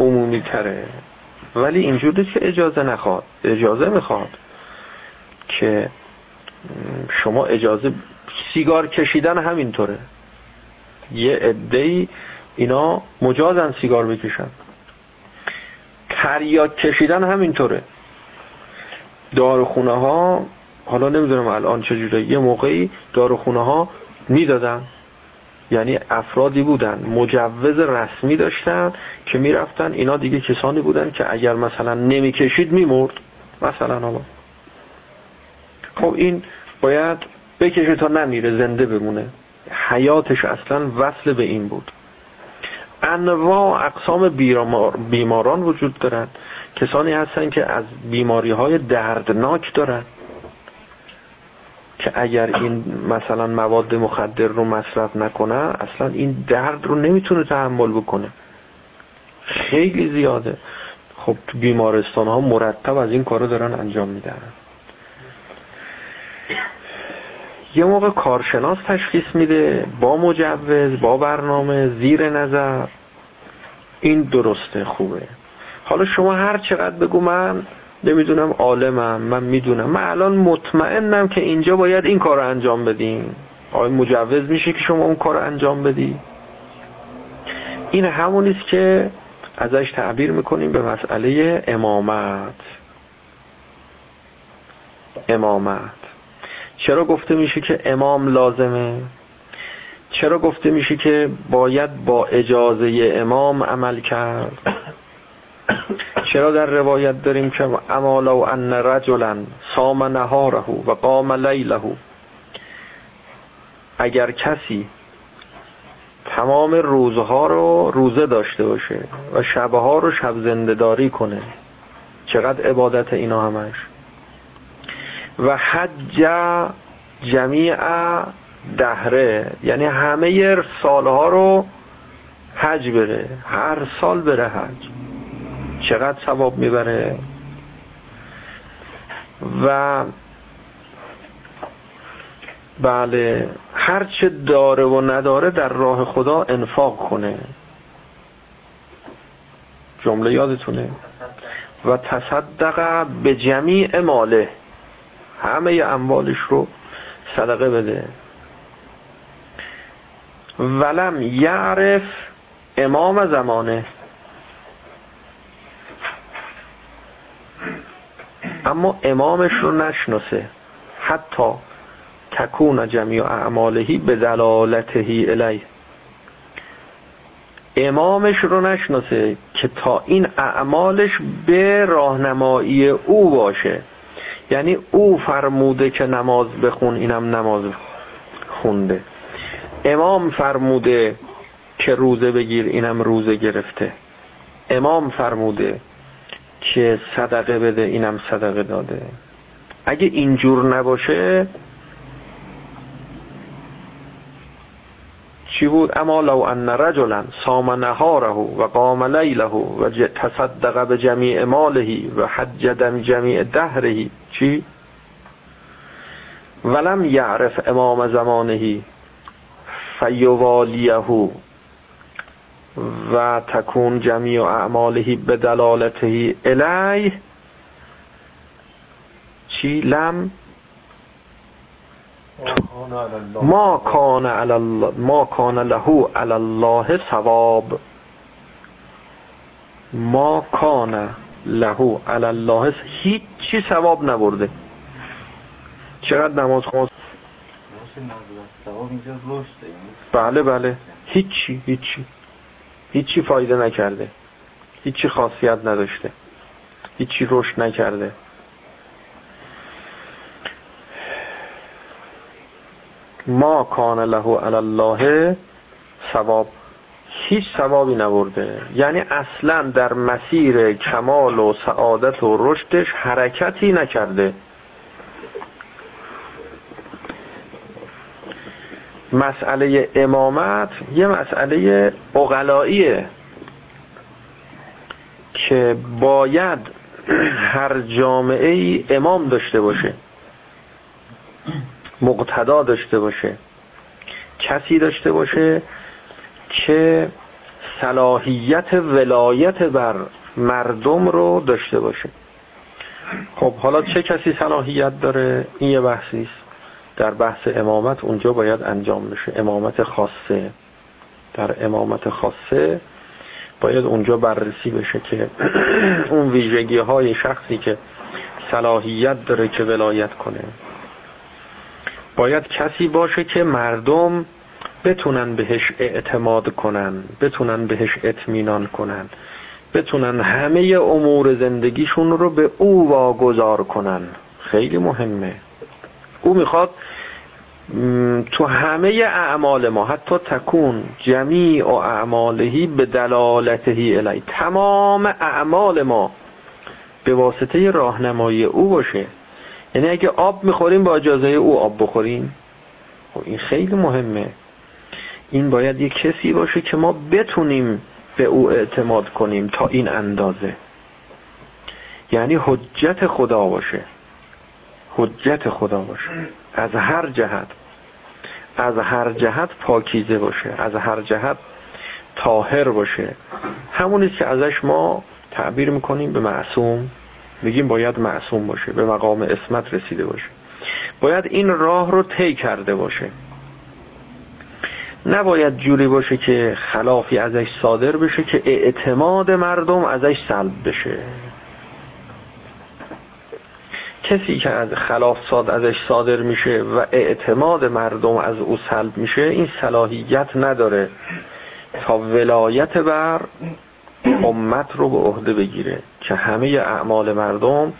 عمومی تره ولی اینجوری که اجازه نخواد. اجازه می‌خواد که شما اجازه سیگار کشیدن همینطوره. یه عده‌ای اینا مجازن سیگار بکشن تریاک کشیدن همینطوره. داروخونه ها حالا نمی‌دونم الان چجوره یه موقعی داروخونه ها می‌دادن. یعنی افرادی بودن مجوز رسمی داشتن که می‌رفتن. اینا دیگه کسانی بودن که اگر مثلا نمی‌کشید میمرد. مثلا حالا خب این باید بکشه تا نمیره زنده بمونه. حیاتش اصلا وصل به این بود. انواع اقسام بیماران وجود دارن. کسانی هستن که از بیماری های دردناک دارن. که اگر این مثلا مواد مخدر رو مصرف نکنه اصلا این درد رو نمی‌تونه تحمل بکنه. خیلی زیاده. خب تو بیمارستان ها مرتب از این کارو دارن انجام میدن. یه موقع کارشناس تشخیص میده با مجوز با برنامه زیر نظر. این درسته خوبه. حالا شما هر چقدر بگو من نمی‌دونم عالمم من می‌دونم. من الان مطمئنم که اینجا باید این کار رو انجام بدیم آیا مجوز میشه که شما اون کار انجام بدی. این همونیست که ازش تعبیر می‌کنیم به مسئله امامت. امامت. چرا گفته میشه که امام لازمه؟ چرا گفته میشه که باید با اجازه امام عمل کرد؟ چرا در روایت داریم که اما لو ان رجلا سام نهاره و قام لیله. اگر کسی تمام روزها رو روزه داشته باشه و شبها رو شب زندهداری کنه چقدر عبادت اینا همش؟ و حج جمیع دهره یعنی همه سالها رو حج بره هر سال بره حج. چقدر ثواب می‌بره. و بله هر چه داره و نداره در راه خدا انفاق کنه. جمله یادتونه. و تصدق به جمیع ماله. همه اموالش رو صدقه بده. ولم یعرف امام زمانه. اما امامش رو نشناسه. حتی تکون جمیع اعمالهی به دلالتهی الی امامش رو نشناسه که تا این اعمالش به راهنمایی او باشه. یعنی او فرموده که نماز بخون اینم نماز خونده. امام فرموده که روزه بگیر اینم روزه گرفته. امام فرموده که صدقه بده اینم صدقه داده. اگه اینجور نباشه چی بود؟ اما لو ان رجلا صام نهاره و قام لیله و تصدق به جمیع ماله و حج دم جمیع دهره. چی؟ ولم یعرف امام زمانه فیوالیه. و تکون جمیع اعماله به دلالته الی چی؟ لم؟ ما کان علی ما کان له علی الله ثواب. ما کان له علی الله هیچ چی ثواب نبرده. چقدر نماز خواست؟ بله بله. هیچی هیچی هیچی فایده نکرده. هیچی خاصیت نداشته. هیچی رشد نکرده. ما کان له علی الله ثواب. هیچ ثوابی نبرده. یعنی اصلا در مسیر کمال و سعادت و رشدش حرکتی نکرده. مسئله امامت یه مسئله اقلاییه که باید هر جامعه ای امام داشته باشه مقتدا داشته باشه کسی داشته باشه که صلاحیت ولایت بر مردم رو داشته باشه. خب حالا چه کسی صلاحیت داره؟ این یه بحثی است. در بحث امامت اونجا باید انجام بشه. امامت خاصه. در امامت خاصه باید اونجا بررسی بشه که اون ویژگی های شخصی که صلاحیت داره که ولایت کنه. باید کسی باشه که مردم بتونن بهش اعتماد کنن بتونن بهش اطمینان کنن بتونن همه امور زندگیشون رو به او واگذار کنن. خیلی مهمه. او می‌خواد تو همه اعمال ما حتی تکون جمیع اعمالهی به دلالتهی الی تمام اعمال ما به واسطه راهنمایی او باشه. یعنی اگه آب می‌خوریم با اجازه او آب بخوریم. خب این خیلی مهمه. این باید یه کسی باشه که ما بتونیم به او اعتماد کنیم تا این اندازه. یعنی حجت خدا باشه. حجت خدا باشه. از هر جهت از هر جهت پاکیزه باشه. از هر جهت طاهر باشه. همونی که ازش ما تعبیر می‌کنیم به معصوم. میگیم باید معصوم باشه. به مقام اسمت رسیده باشه. باید این راه رو طی کرده باشه. نباید جوری باشه که خلافی ازش صادر بشه که اعتماد مردم ازش سلب بشه. کسی که از خلاف صاد ازش صادر میشه و اعتماد مردم از او سلب میشه این صلاحیت نداره تا ولایت بر امت رو به عهده بگیره که همه اعمال مردم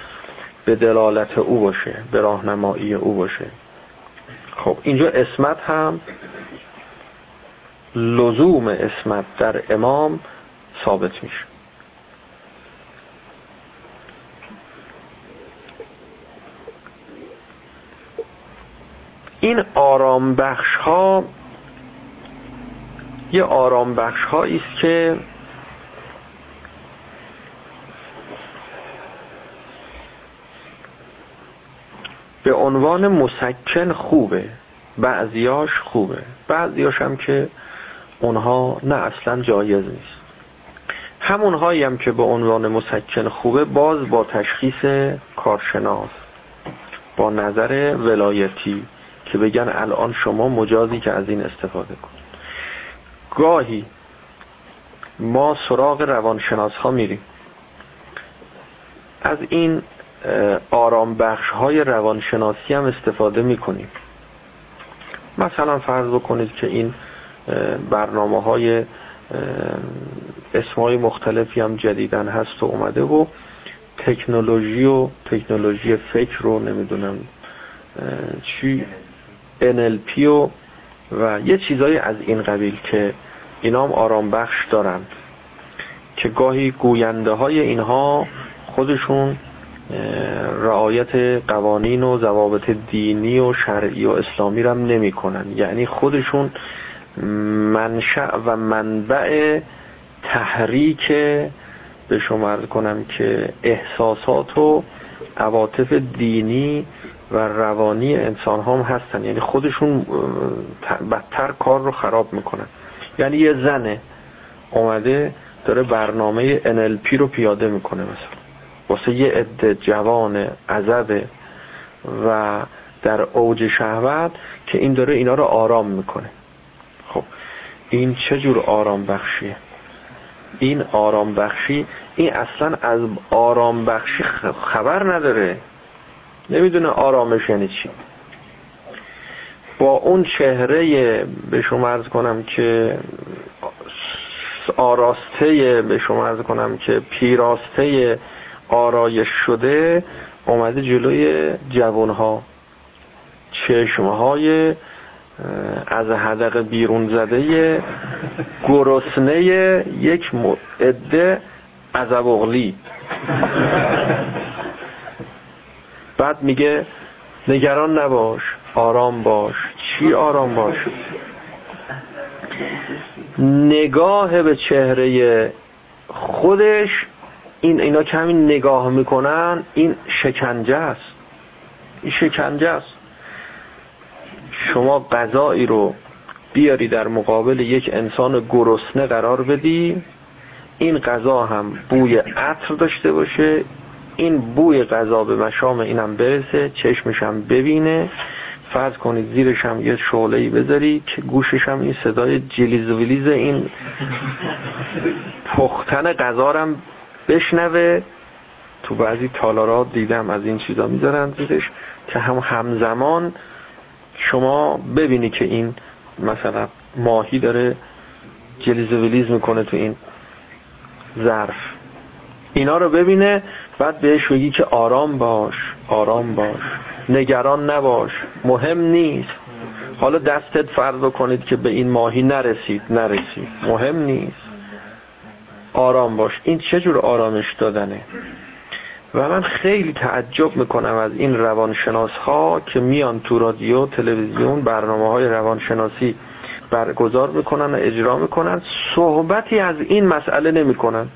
به دلالت او باشه به راهنمایی او باشه. خب اینجا اسمت هم لزوم اسمت در امام ثابت میشه. این آرام بخش ها یه آرام بخش است که به عنوان مسکن خوبه بعضیاش خوبه. بعضیاش هم که اونها نه اصلا جایز نیست. همون هایی هم که به عنوان مسکن خوبه باز با تشخیص کارشناس با نظر ولایتی. که بگن الان شما مجازی که از این استفاده کن. گاهی ما سراغ روانشناس ها میریم. از این آرام بخش های روانشناسی هم استفاده می‌کنیم. مثلا فرض بکنید که این برنامه های اسمای مختلفی هم جدیدن هست و اومده و تکنولوژی و تکنولوژی فکر رو نمی‌دونم چی NLP و و یه چیزایی از این قبیل که اینا هم آرام بخش دارن. که گاهی گوینده های اینها خودشون رعایت قوانین و ضوابط دینی و شرعی و اسلامی رو هم نمی کنن یعنی خودشون منشأ و منبع تحریک به شما کنم که احساسات و عواطف دینی و روانی انسان هم هستن. یعنی خودشون بدتر کار رو خراب می‌کنن. یعنی یه زنه اومده داره برنامه NLP رو پیاده می‌کنه مثلا. واسه یه عده جوان عذبه و در اوج شهوت که این داره اینا رو آرام می‌کنه. خب این چه جور آرام بخشیه این آرام بخشی این اصلا از آرام بخشی خبر نداره. نمی‌دونه آرامش یعنی چی. با اون چهره به شما ارز کنم که آراسته به شما ارز کنم که پیراسته آرایش شده اومده جلوی جوانها چشمهای از حدق بیرون زده گرسنه یک عده اغلی بعد میگه نگران نباش آرام باش. چی آرام باش؟ نگاه به چهره خودش این اینا که همین نگاه می‌کنن این شکنجه است. این شکنجه است. شما غذایی رو بیاری در مقابل یک انسان گرسنه قرار بدی این غذا هم بوی عطر داشته باشه این بوی غذا به مشام اینم برسه چشمشم ببینه. فرض کنید زیرش هم یه شعله بذاری که گوشش هم این صدای جلیز ویلیز این پختن غذا بشنوه. تو بعضی تالارات دیدم از این چیزا می‌ذارن زیرش که هم همزمان شما ببینی که این مثلا ماهی داره جلیز ویلیز می‌کنه تو این ظرف. اینا رو ببینه بعد بهش بگی که آرام باش آرام باش. نگران نباش. مهم نیست. حالا دستت فرض کنید که به این ماهی نرسید نرسید. مهم نیست. آرام باش. این چه جور آرامش دادنه؟ و من خیلی تعجب می‌کنم از این روانشناس ها که میان تو رادیو تلویزیون برنامه های روانشناسی برگزار می‌کنن و اجرا می‌کنن. صحبتی از این مسئله نمی‌کنن.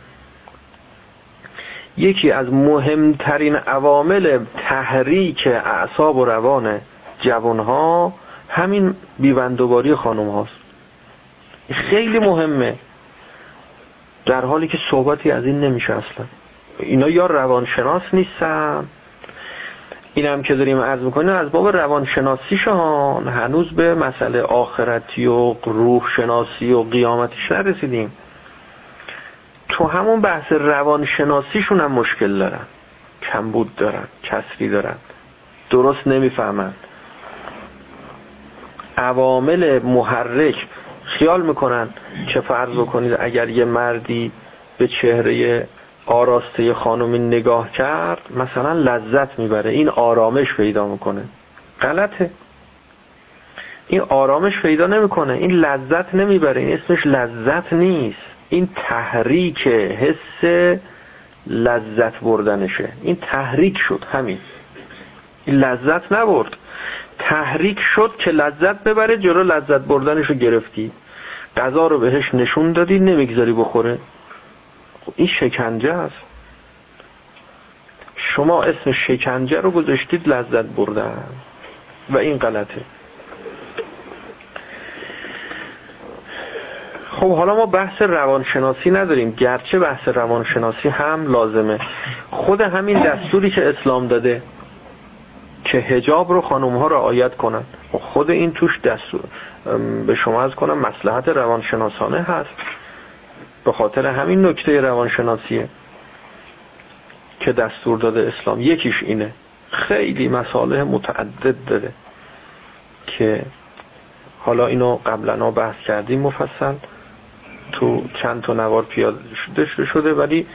یکی از مهمترین عوامل تحریک اعصاب و روان جوانها همین بیوندوباری خانم هاست. خیلی مهمه. در حالی که صحبتی از این نمیشه اصلا. اینا یا روانشناس نیستن. این هم که داریم عرض می‌کنیم از باب روانشناسی شان هنوز به مسئله آخرتی و روح شناسی و قیامتیش نرسیدیم. تو همون بحث روانشناسیشون هم مشکل دارن. کمبود دارن کسری دارن. درست نمی‌فهمن. عوامل محرک خیال می‌کنن که فرض بکنید اگر یه مردی به چهره آراسته خانمی نگاه کرد مثلا لذت می‌بره. این آرامش پیدا می‌کنه. غلطه. این آرامش پیدا نمی‌کنه. این لذت نمی‌بره. این اسمش لذت نیست. این تحریک حس لذت بردنشه. این تحریک شد همین. این لذت نبرد. تحریک شد که لذت ببره جلو لذت بردنشو گرفتی. غذا رو بهش نشون دادی نمی‌گذاری بخوره. خب این شکنجه است. شما اسم شکنجه رو گذاشتید لذت بردن. و این غلطه. خب حالا ما بحث روانشناسی نداریم. گرچه بحث روانشناسی هم لازمه. خود همین دستوری که اسلام داده که هجاب رو خانوم ها رعایت کنن. خود این توش دستور به شما از کنم مسلحت روانشناسانه هست. به خاطر همین نکته روانشناسیه که دستور داده اسلام. یکیش اینه. خیلی مساله متعدد داره که حالا اینو قبلا بحث کردیم مفصل. تو چند تا نوار پیاده شده ولی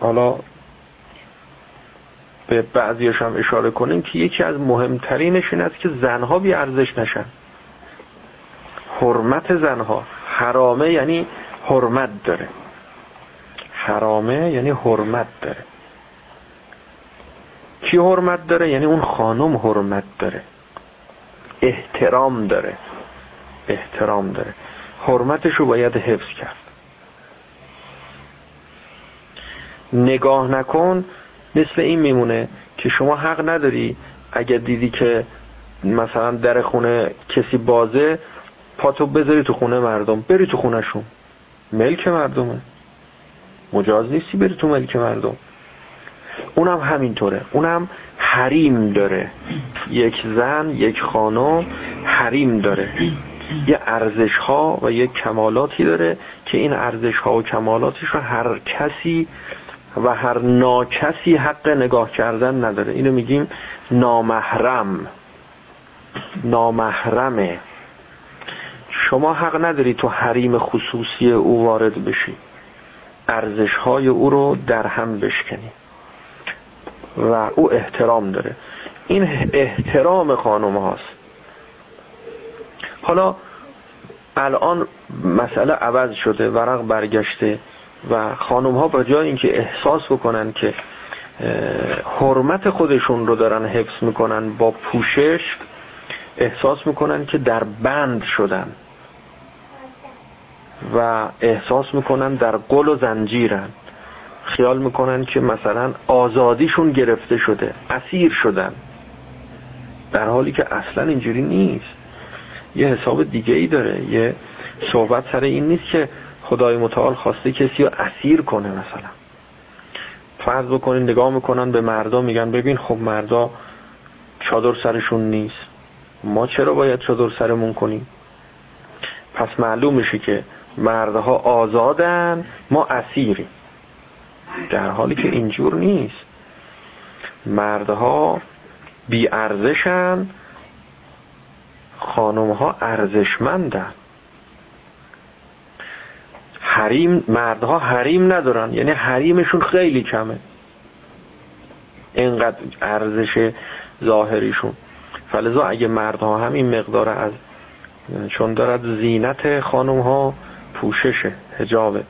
حالا به بعضیش هم اشاره کنیم که یکی از مهمترینش این است که زنها بی ارزش نشن. حرمت زنها. حرامه یعنی حرمت داره. حرامه یعنی حرمت داره. کی حرمت داره؟ یعنی اون خانم حرمت داره. احترام داره. احترام داره. حرمتش رو باید حفظ کرد. نگاه نکن مثل این میمونه که شما حق نداری اگر دیدی که مثلا در خونه کسی بازه پاتو بذاری تو خونه مردم بری تو خونهشون. ملک مردمه. مجاز نیستی بری تو ملک مردم. اونم همینطوره. اونم حریم داره. یک زن یک خانم حریم داره. یه ارزش ها و یک کمالاتی داره که این ارزش ها و کمالاتش رو هر کسی و هر ناکسی حق نگاه کردن نداره. اینو میگیم نامحرم. نامحرمه. شما حق نداری تو حریم خصوصی او وارد بشی. ارزش های او رو در هم بشکنی. و او احترام داره. این احترام خانم هاست. حالا الان مسئله عوض شده ورق برگشته و خانم ها با جای اینکه احساس بکنن که حرمت خودشون رو دارن حفظ می‌کنن با پوشش احساس می‌کنن که در بند شدن و احساس می‌کنن در قل و زنجیرن. خیال می‌کنن که مثلا آزادیشون گرفته شده اسیر شدن. در حالی که اصلا اینجوری نیست. یه حساب دیگه ای داره. یه صحبت سر این نیست که خدای متعال خواسته کسی رو اسیر کنه مثلا. فرض بکنین نگاه می‌کنن به مردا میگن ببین خب مردا چادر سرشون نیست. ما چرا باید چادر سرمون کنیم؟ پس معلوم میشه که مردها آزادن ما اسیریم. در حالی که اینجور نیست. مردها بی ارزشن خانمها ارزشمندن. حریم مردها حریم ندارن. یعنی حریمشون خیلی کمه. اینقدر ارزش ظاهریشون. فلذا اگه مردها هم این مقدار از چون دارد زینت خانم ها پوششه هجابه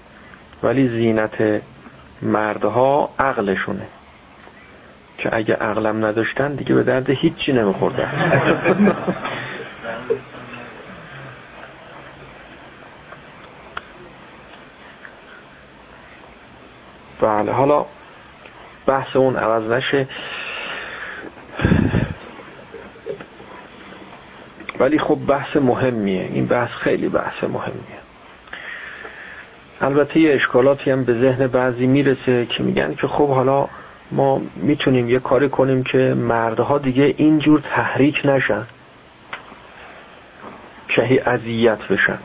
ولی زینت مردها عقلشونه. که اگه عقلم نداشتن دیگه به درد هیچی نمیخورده. بله حالا بحث اون عوض نشه. ولی خب بحث مهمیه. این بحث خیلی بحث مهمیه. البته یه اشکالاتی هم به ذهن بعضی می‌رسه که میگن که خب حالا ما می‌تونیم یه کاری کنیم که مردها دیگه اینجور تحریک نشن. که اذیت بشن.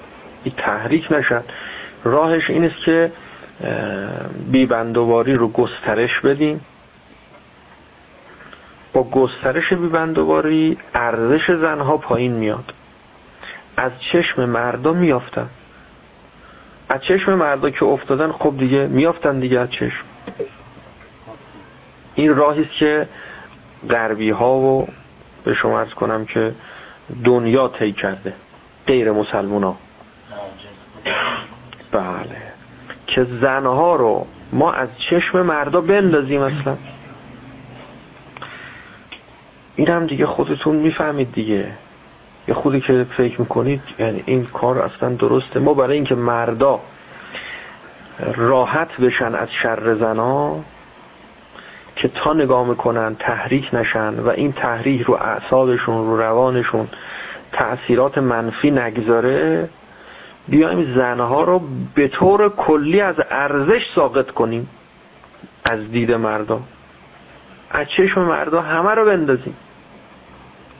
این تحریک نشن. راهش این است که بیبندواری رو گسترش بدیم. با گسترش بیبندواری ارزش زنها پایین میاد. از چشم مردم میافتن. از چشم مردا که افتادن خب دیگه میافتن دیگه از چشم. این راهی است که غربی ها و به شما ارز کنم که دنیا طی کرده. غیر مسلمان ها بله. که زنها رو ما از چشم مردا بندازیم اصلا. این هم دیگه خودتون می‌فهمید دیگه. یه خودی که فکر می‌کنید یعنی این کار اصلا درسته. ما برای اینکه مردا راحت بشن از شر زنا که تا نگاه می‌کنن تحریک نشن و این تحریک رو اعصابشون رو روانشون تأثیرات منفی نگذاره بیایم زنها رو به طور کلی از ارزش ساقط کنیم از دید مردا از چشم مردا همه رو بندازیم.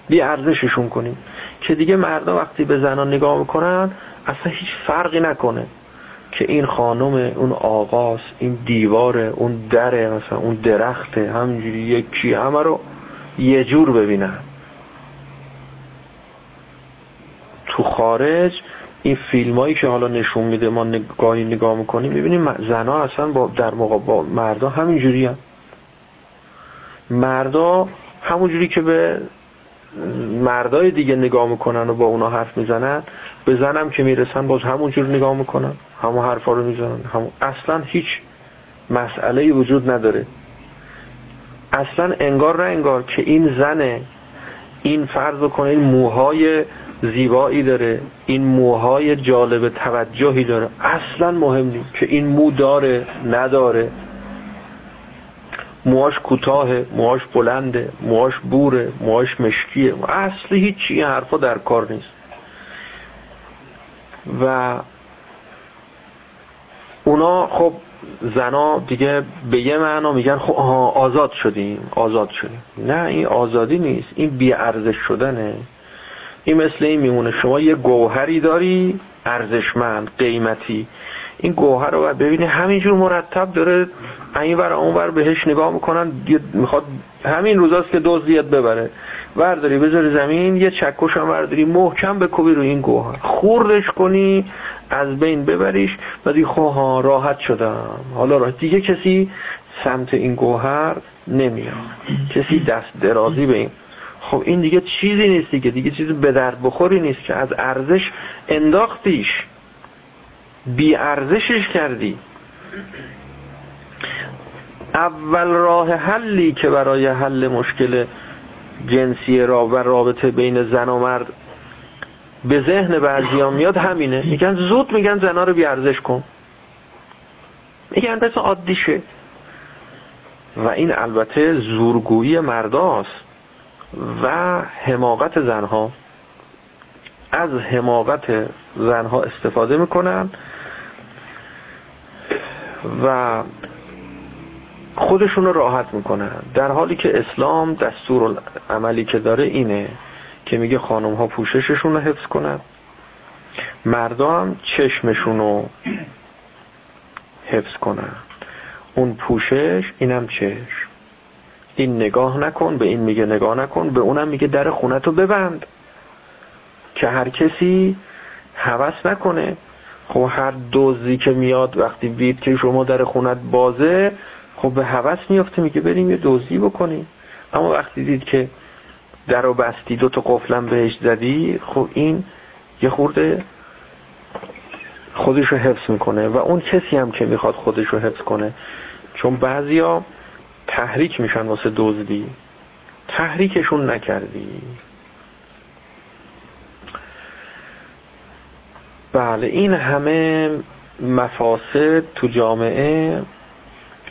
بی ارزششون کنیم. که دیگه مردا وقتی به زنان نگاه می‌کنن اصلا هیچ فرقی نکنه که این خانم اون آقاس این دیواره اون دره مثلا اون درخته همینجوری یکی همه رو یه جور ببینن. تو خارج این فیلم هایی که حالا نشون میده ما نگاهی نگاه می‌کنیم می‌بینیم زنها اصلا با در موقع با مردا همینجوری هم مردا همونجوری که به مردای دیگه نگاه می‌کنن و با اونا حرف می‌زنن به زنم که می‌رسن باز همونجور نگاه می‌کنن همون حرفا رو می‌زنن. همون اصلا هیچ مسئله وجود نداره. اصلا انگار نه انگار که این زنه این فرض کنه این موهای زیبایی داره. این موهای جالب توجهی داره. اصلا مهم نیست که این مو داره نداره. موهاش کوتاه موهاش بلنده موهاش بوره موهاش مشکیه. اصلی هیچی این حرفا در کار نیست. و اونا خب زنا دیگه به یه معنا میگن خب آزاد شدیم آزاد شدیم. نه این آزادی نیست. این بی ارزش شدنه. این مثل این میمونه. شما یه گوهری داری ارزشمند قیمتی. این گوهر رو ببینی. همینجور مرتب داره این ور اون ور بهش نگاه می‌کنن. می‌خواد همین روزاست که دزدیت ببره. ورداری بذاری زمین یه چکش هم ورداری. محکم بکوبی رو این گوهر. خوردش کنی از بین ببریش. و دیگه خب راحت شدم. حالا راحت. دیگه کسی سمت این گوهر نمیاد. کسی دست درازی به این خب این دیگه چیزی نیست دیگه دیگه چیزی به درد بخوری نیست که از ارزش انداختیش بی ارزشش کردی. اول راه حلی که برای حل مشکل جنسی را و رابطه بین زن و مرد به ذهن بعضی میاد همینه. میگن زود میگن زنا رو بیارزش کن. میگن بس عادیشه و این البته زورگویی مرداست و حماقت زنها از حماقت زنها استفاده می‌کنن و خودشون رو راحت می‌کنن. در حالی که اسلام دستور عملی که داره اینه که میگه خانم ها پوشششون رو حفظ کنن مردا هم چشمشون رو حفظ کنن. اون پوشش اینم چشم. این نگاه نکن به این میگه نگاه نکن به اونم میگه در خونتو ببند. که هر کسی حوث نکنه. خب هر دوزی که میاد وقتی دید که شما در خونت بازه خب به حوث میافته میگه بریم یه دوزی بکنیم. اما وقتی دید که در و بستی دو تا قفلم بهش زدی خب این یه خورده خودش رو حفظ می‌کنه. و اون کسی هم که می‌خواد خودش رو حفظ کنه. چون بعضیا تحریک میشن واسه دزدی؟ تحریکشون نکردی؟ بله این همه مفاسد تو جامعه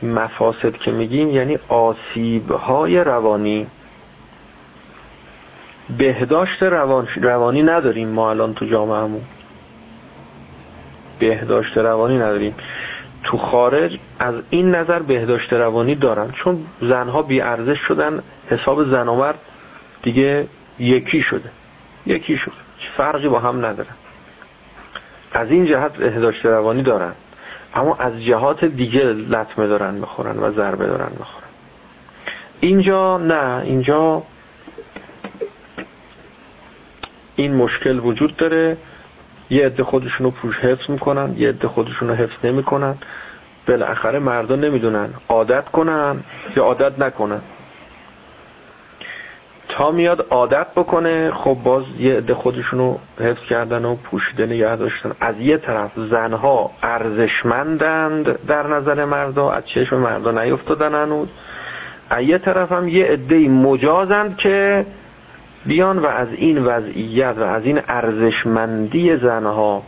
مفاسد که میگیم یعنی آسیب های روانی. بهداشت روانی نداریم ما الان تو جامعهمون. بهداشت روانی نداریم. تو خارج از این نظر بهداشت روانی دارن. چون زنها بی ارزش شدن حساب زن و مرد دیگه یکی شده. یکی شده. فرقی با هم ندارن از این جهت بهداشت روانی دارن. اما از جهات دیگه لطمه دارن می‌خورن و ضربه دارن می‌خورن. اینجا نه اینجا این مشکل وجود داره. یه عده خودشون رو پوش حفظ می‌کنن یه عده خودشون رو حفظ نمی‌کنن. بالاخره مردا نمی‌دونن عادت کنن یا عادت نکنن. تا میاد عادت بکنه خب باز یه عده خودشونو حفظ کردن و پوشیده نگه داشتن. از یه طرف زنها ارزشمندند در نظر مردا از چشم مردا نیفتادن هنوز از یه طرف هم یه عده مجازند که بیان و از این وضعیت و از این ارزشمندی زنها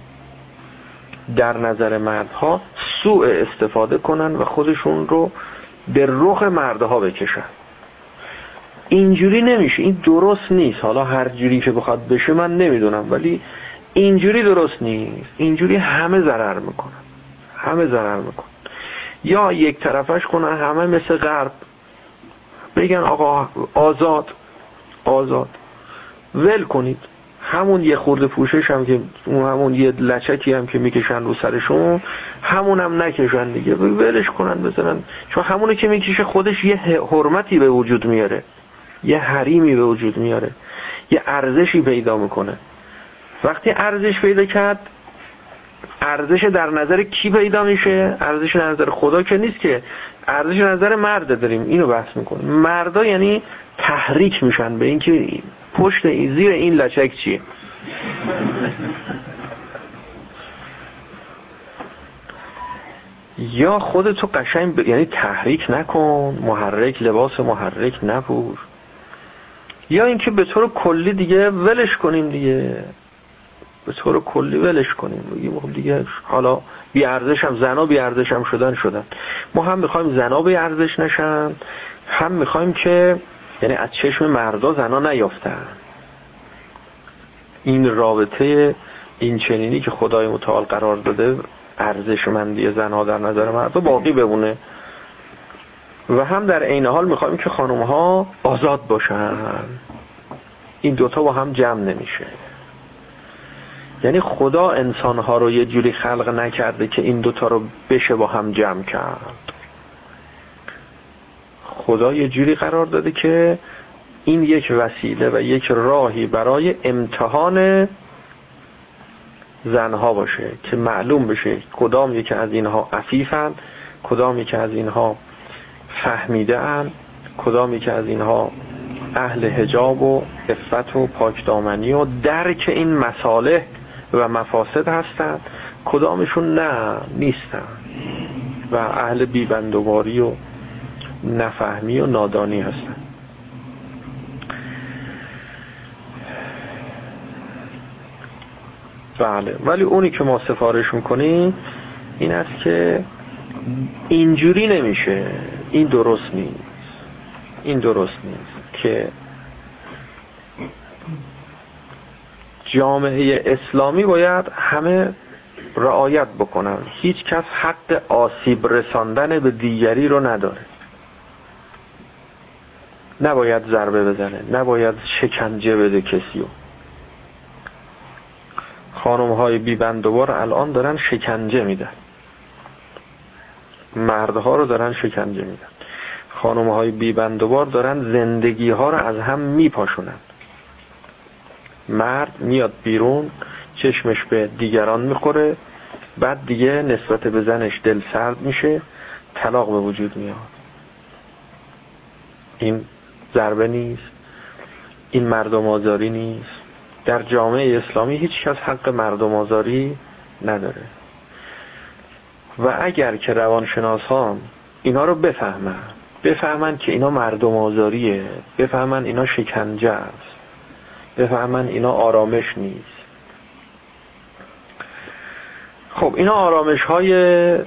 در نظر مردها سوء استفاده کنن و خودشون رو به رخ مردها بکشن. اینجوری نمیشه. این درست نیست. حالا هر جوری که بخواد بشه من نمی‌دونم ولی اینجوری درست نیست. اینجوری همه ضرر می‌کنن. همه ضرر می‌کنن. یا یک طرفش کنن همه مثل غرب بگن آقا آزاد آزاد. ول کنید. همون یه خورده پوشش هم که همون یه لچکی هم که می‌کشن رو سرشون همون هم نکشن دیگه. ولش کنن بزنن. چون همونو که می‌کشه خودش یه حرمتی به وجود میاره. یه حریمی به وجود میاره. یه ارزشی پیدا می‌کنه. وقتی ارزش پیدا کرد ارزش در نظر کی پیدا میشه؟ ارزش در نظر خدا که نیست که ارزش نظر مرد داریم. اینو بحث می‌کنه مردا یعنی تحریک میشن به اینکه پشت این زیر این لچک چیه. یا خودتو قشنگ ب... یعنی تحریک نکن. محرک لباس محرک نپوش. یا اینکه به طور کلی دیگه ولش کنیم دیگه. به طور کلی ولش کنیم. بگیم خب دیگه حالا بی ارزش هم زنا بی ارزش هم شدن شدن. ما هم می‌خوایم زنا بی ارزش نشن هم می‌خوایم که یعنی از چشم مردا زنا نیافتن. این رابطه این چنینی که خدای متعال قرار داده ارزشمندی زنها در نظر مردا باقی بمونه. و هم در عین حال می‌خوایم که خانم ها آزاد باشن. این دوتا با هم جمع نمیشه. یعنی خدا انسان ها رو یه جوری خلق نکرده که این دوتا رو بشه با هم جمع کرد. خدا یه جوری قرار داده که این یک وسیله و یک راهی برای امتحان زنها باشه که معلوم بشه کدام یکی از اینها عفیفن کدام یکی از اینها فهمیده ان کدام یکی از اینها اهل حجاب و افت و پاکدامنی و درک این مساله و مفاسد هستند. کدامشون نه نیستن. و اهل بیبندواری و نفهمی و نادانی هستن. بله. ولی اونی که ما سفارش می‌کنیم این است که اینجوری نمیشه. این درست نیست. این درست نیست که جامعه اسلامی باید همه رعایت بکنن. هیچ کس حق آسیب رساندن به دیگری رو نداره. نباید ضربه بزنه نباید شکنجه بده کسیو خانم های بیبندوار الان دارن شکنجه میدن. مردها رو دارن شکنجه میدن. خانم های بیبندوار دارن زندگی ها رو از هم میپاشونن. مرد میاد بیرون چشمش به دیگران می‌خوره بعد دیگه نسبت به زنش دل سرد میشه طلاق به وجود میاد. این ضربه نیست این مردم آزاری نیست. در جامعه اسلامی هیچ کس حق مردم آزاری نداره. و اگر که روانشناسان اینا رو بفهمن بفهمن که اینا مردم آزاریه بفهمن اینا شکنجه است. بفهمن اینا آرامش نیست. خب اینا آرامش های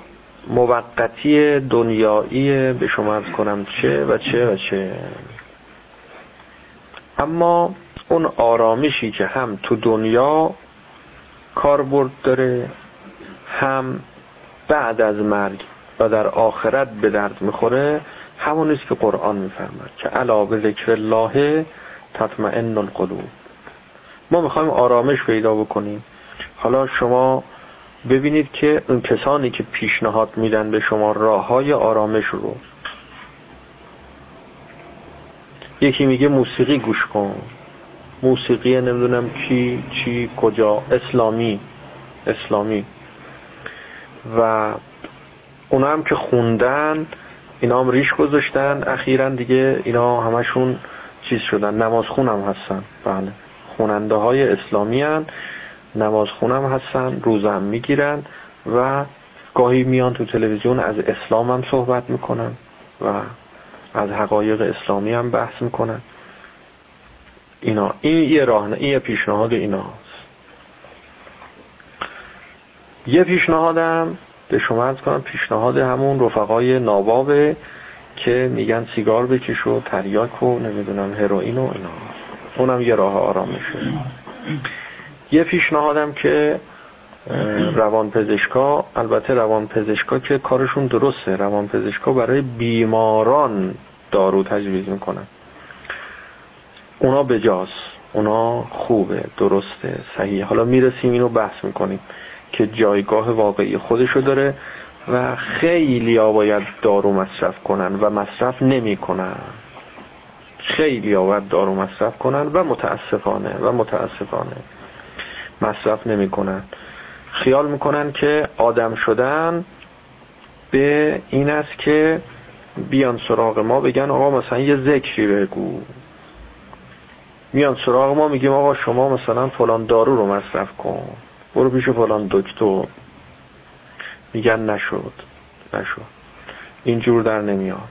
موقتی دنیایی به شما از کنم چه و چه و چه. اما اون آرامشی که هم تو دنیا کاربرد داره هم بعد از مرگ و در آخرت به درد می‌خوره همون است که قرآن میفرمد که علا به ذکر الله تطمئن القلوب. ما می‌خوایم آرامش پیدا بکنیم. حالا شما ببینید که اون کسانی که پیشنهاد میدن به شما راه های آرامش رو. یکی میگه موسیقی گوش کن. موسیقی نمی‌دونم چی چی کجا. اسلامی. اسلامی. و اونا هم که خوندن اینا هم ریش گذاشتن اخیرا دیگه اینا همشون چیز شدن. نماز خونم هستن. بله. خوننده های اسلامی هن. نماز خونم هستن. روزم می‌گیرن و گاهی میان تو تلویزیون از اسلام هم صحبت می‌کنن و از حقایق اسلامی هم بحث می‌کنن. اینا. این یه راه این یه پیشنهاد ایناست. یه پیشنهادم به شما از کنم. پیشنهاد همون رفقای نابابه که میگن سیگار بکش و تریاک و نمی‌دونم هروئین و اینا. اونم یه راه آرامشه. یه پیشنهادم که روان پزشکا البته روان پزشکا که کارشون درسته. روان پزشکا برای بیماران دارو تجویز می‌کنن. اونا بجاست. اونا خوبه درسته صحیح حالا می‌رسیم اینو بحث می‌کنیم که جایگاه واقعی خودشو داره. و خیلی ها باید دارو مصرف کنن و مصرف نمی‌کنن خیلی ها باید دارو مصرف کنن و متاسفانه و متاسفانه مصرف نمی‌کنن خیال می‌کنن که آدم شدن به این است که بیان سراغ ما بگن آقا مثلا یه ذکری بگو. میان سراغ ما میگیم آقا شما مثلا فلان دارو رو مصرف کن. برو پیش فلان دکتر. میگن نشد. نشد. اینجور در نمیاد.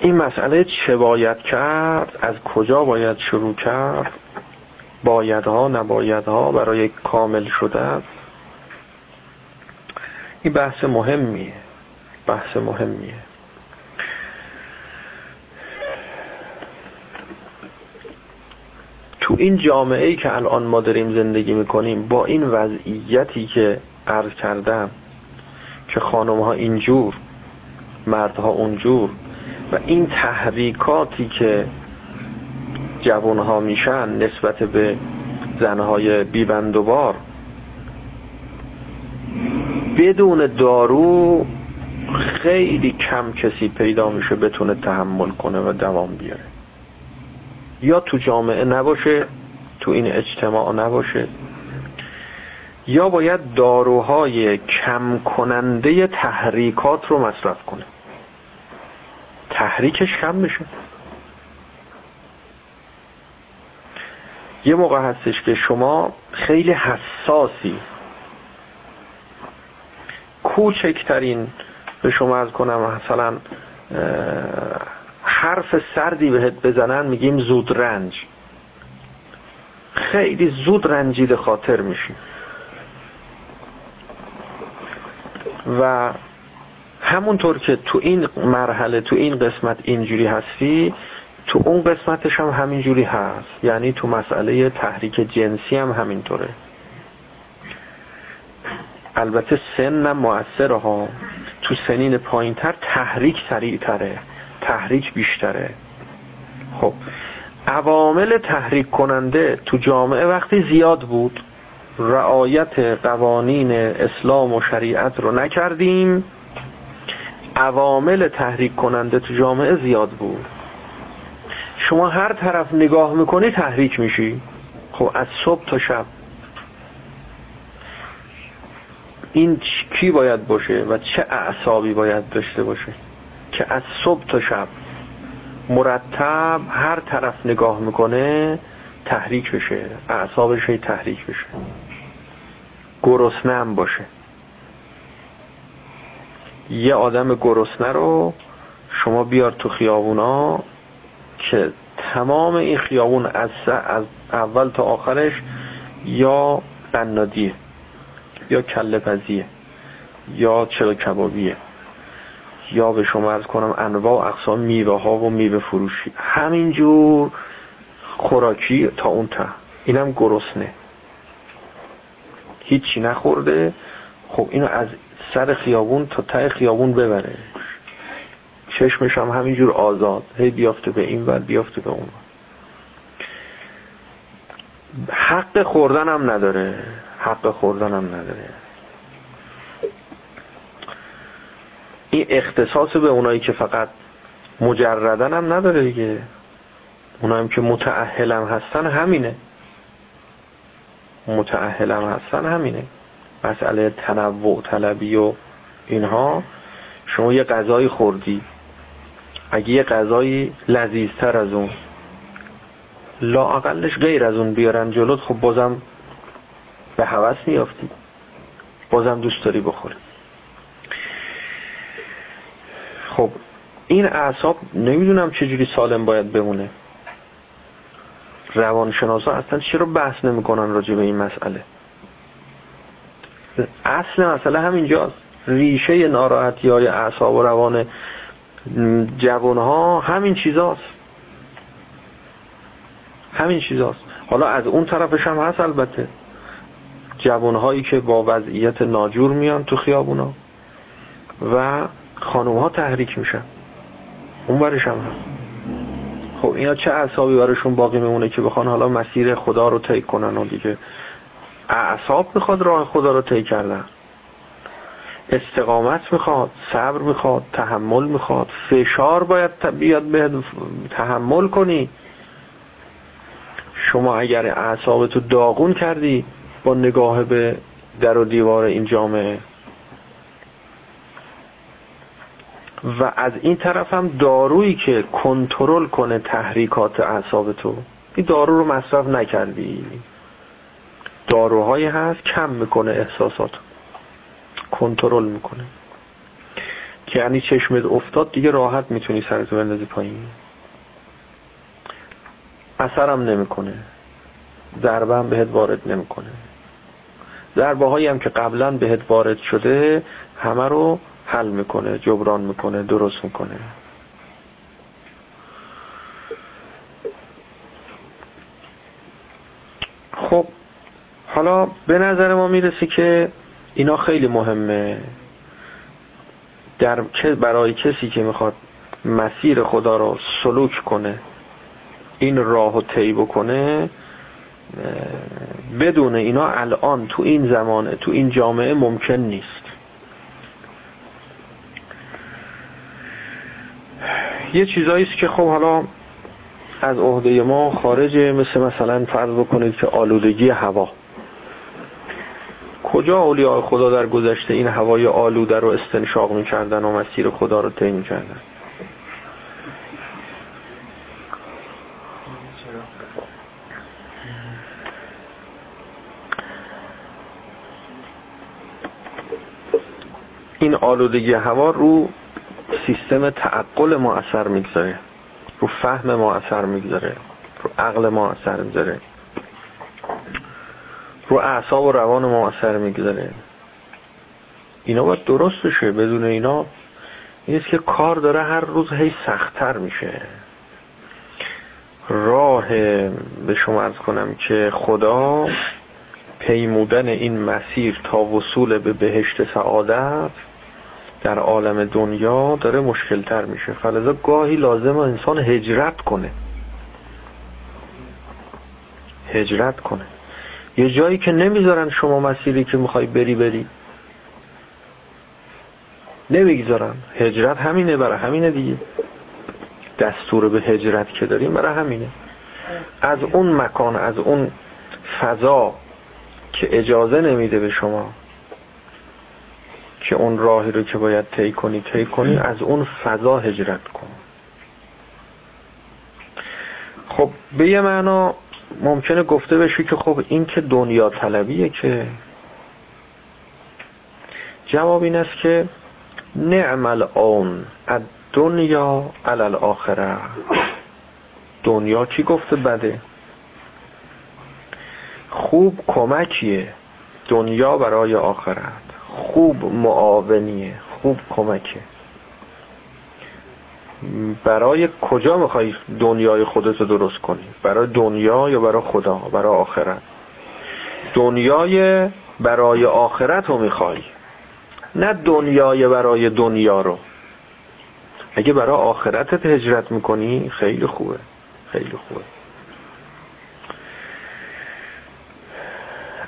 این مسئله چه باید کرد از کجا باید شروع کرد بایدها نبایدها برای کامل شدن این بحث مهمیه. بحث مهمیه. تو این جامعه ای که الان ما داریم زندگی می‌کنیم با این وضعیتی که عرض کردم که خانم ها اینجور مردها اونجور و این تحریکاتی که جوان ها میشن نسبت به زنهای بیبندوبار بدون دارو خیلی کم کسی پیدا میشه بتونه تحمل کنه و دوام بیاره. یا تو جامعه نباشه تو این اجتماع نباشه. یا باید داروهای کم کننده تحریکات رو مصرف کنه. تحریکش کم بشه. یه موقع هستش که شما خیلی حساسی کوچکترین به شما از کنم مثلا حرف سردی بهت بزنن میگیم زود رنج. خیلی زود رنجید خاطر میشی. و همونطور که تو این مرحله تو این قسمت اینجوری هستی تو اون قسمتش هم همینجوری هست. یعنی تو مسئله تحریک جنسی هم همینطوره. البته سن هم مؤثره ها. تو سنین پایینتر تحریک سریعتره. تحریک بیشتره. خب عوامل تحریک کننده تو جامعه وقتی زیاد بود رعایت قوانین اسلام و شریعت رو نکردیم عوامل تحریک کننده تو جامعه زیاد بود. شما هر طرف نگاه می‌کنی تحریک میشی. خب از صبح تا شب. این کی باید باشه و چه اعصابی باید داشته باشه؟ که از صبح تا شب مرتب هر طرف نگاه می‌کنه تحریک بشه اعصابش تحریک بشه. گرسنه هم باشه. یه آدم گرسنه رو شما بیار تو خیابونا که تمام این خیابون از, از اول تا آخرش یا قنادیه یا کله پزیه یا چلو کبابیه. یا به شما از کنم انواع اقسام میوه ها و میوه فروشی. همینجور خوراکی تا اون تا اینم گرسنه. هیچی نخورده. خب اینو از سر خیابون تا ته خیابون ببره. چشمش هم همینجور آزاد. هی بیافته به این ور بیافته به اون حق خوردن هم نداره. حق خوردن هم نداره. این اختصاص به اونایی که فقط مجردن هم نداره دیگه. اونایی که متعهل هم هستن همینه. متعهلم هستن همینه. مسئله تنوع طلبی و اینها. شما یه غذای خوردی. اگه یه غذایی لذیذتر از اون لااقلش غیر از اون بیارن جلوت خب بازم به حوث میافتی. بازم دوست داری بخوری. خب این اعصاب نمی‌دونم چجوری سالم باید بمونه. روانشناسا اصلا چرا بحث نمی‌کنن راجع به این مسئله؟ اصل مسئله همینجاست. ریشه ناراحتی های اعصاب و روان جوان ها همین چیزاست. همین چیزاست. حالا از اون طرفش هم هست البته. جوان هایی که با وضعیت ناجور میان تو خیابونا. و خانوم ها تحریک میشن. اون برش هم. خب اینا چه اعصابی براشون باقی میمونه که بخوان حالا مسیر خدا رو طی کنن و دیگه اعصاب می‌خواد راه خدا رو طی کردن. استقامت می‌خواد صبر می‌خواد تحمل می‌خواد. فشار باید بیاد به تحمل کنی. شما اگر اعصابتو داغون کردی با نگاه به در و دیوار این جامعه و از این طرف هم دارویی که کنترل کنه تحریکات اعصاب تو این دارو رو مصرف نکردی. داروهایی هست کم می‌کنه احساسات کنترل می‌کنه. که یعنی چشمت افتاد دیگه راحت می‌تونی سرتو بندازی پایین. اثرم نمی‌کنه. ضربه هم بهت وارد نمی‌کنه. ضربه هایی هم که قبلا بهت وارد شده همه رو حل می‌کنه جبران می‌کنه درست می‌کنه. خب حالا به نظر ما می‌رسه که اینا خیلی مهمه. در برای کسی که می‌خواد مسیر خدا رو سلوک کنه این راه و طی بکنه بدون اینا الان تو این زمانه تو این جامعه ممکن نیست. یه چیزایی است که خب حالا از عهده ما خارجه مثل مثلا فرض بکنید که آلودگی هوا. کجا اولیاء خدا در گذشته این هوای آلوده رو استنشاق می‌کردن و مسیر خدا رو طی می‌کردن؟ این آلودگی هوا رو سیستم تعقل ما اثر می‌گذاره. رو فهم ما اثر می‌گذاره. رو عقل ما اثر می‌گذاره. رو اعصاب و روان ما اثر می‌گذاره. اینا باید درست بشه. بدون اینا نیست که کار داره هر روز هی سختتر میشه. راه به شما ارز کنم که خدا پیمودن این مسیر تا وصول به بهشت سعادت در عالم دنیا داره مشکل تر میشه. فلذا گاهی لازم انسان هجرت کنه. هجرت کنه. یه جایی که نمی‌ذارن شما مسیری که می‌خوای بری بری. نمی‌گذارن. هجرت همینه برای همینه دیگه. دستور به هجرت که داریم برای همینه. از اون مکان از اون فضا که اجازه نمیده به شما. که اون راهی رو که باید طی کنی طی کنی از اون فضا هجرت کن. خب به یه معنا ممکنه گفته بشه که خب این که دنیا طلبیه که جواب این است که نعمل اون دنیا علل آخره دنیا کی گفته بده؟ خوب کمکیه دنیا برای آخرت. خوب معاونیه خوب کمکه. برای کجا می‌خوای دنیای خودتو درست کنی؟ برای دنیا یا برای خدا؟ برای آخرت؟ دنیای برای آخرت رو می‌خوای. نه دنیای برای دنیا رو. اگه برای آخرتت هجرت می‌کنی خیلی خوبه. خیلی خوبه.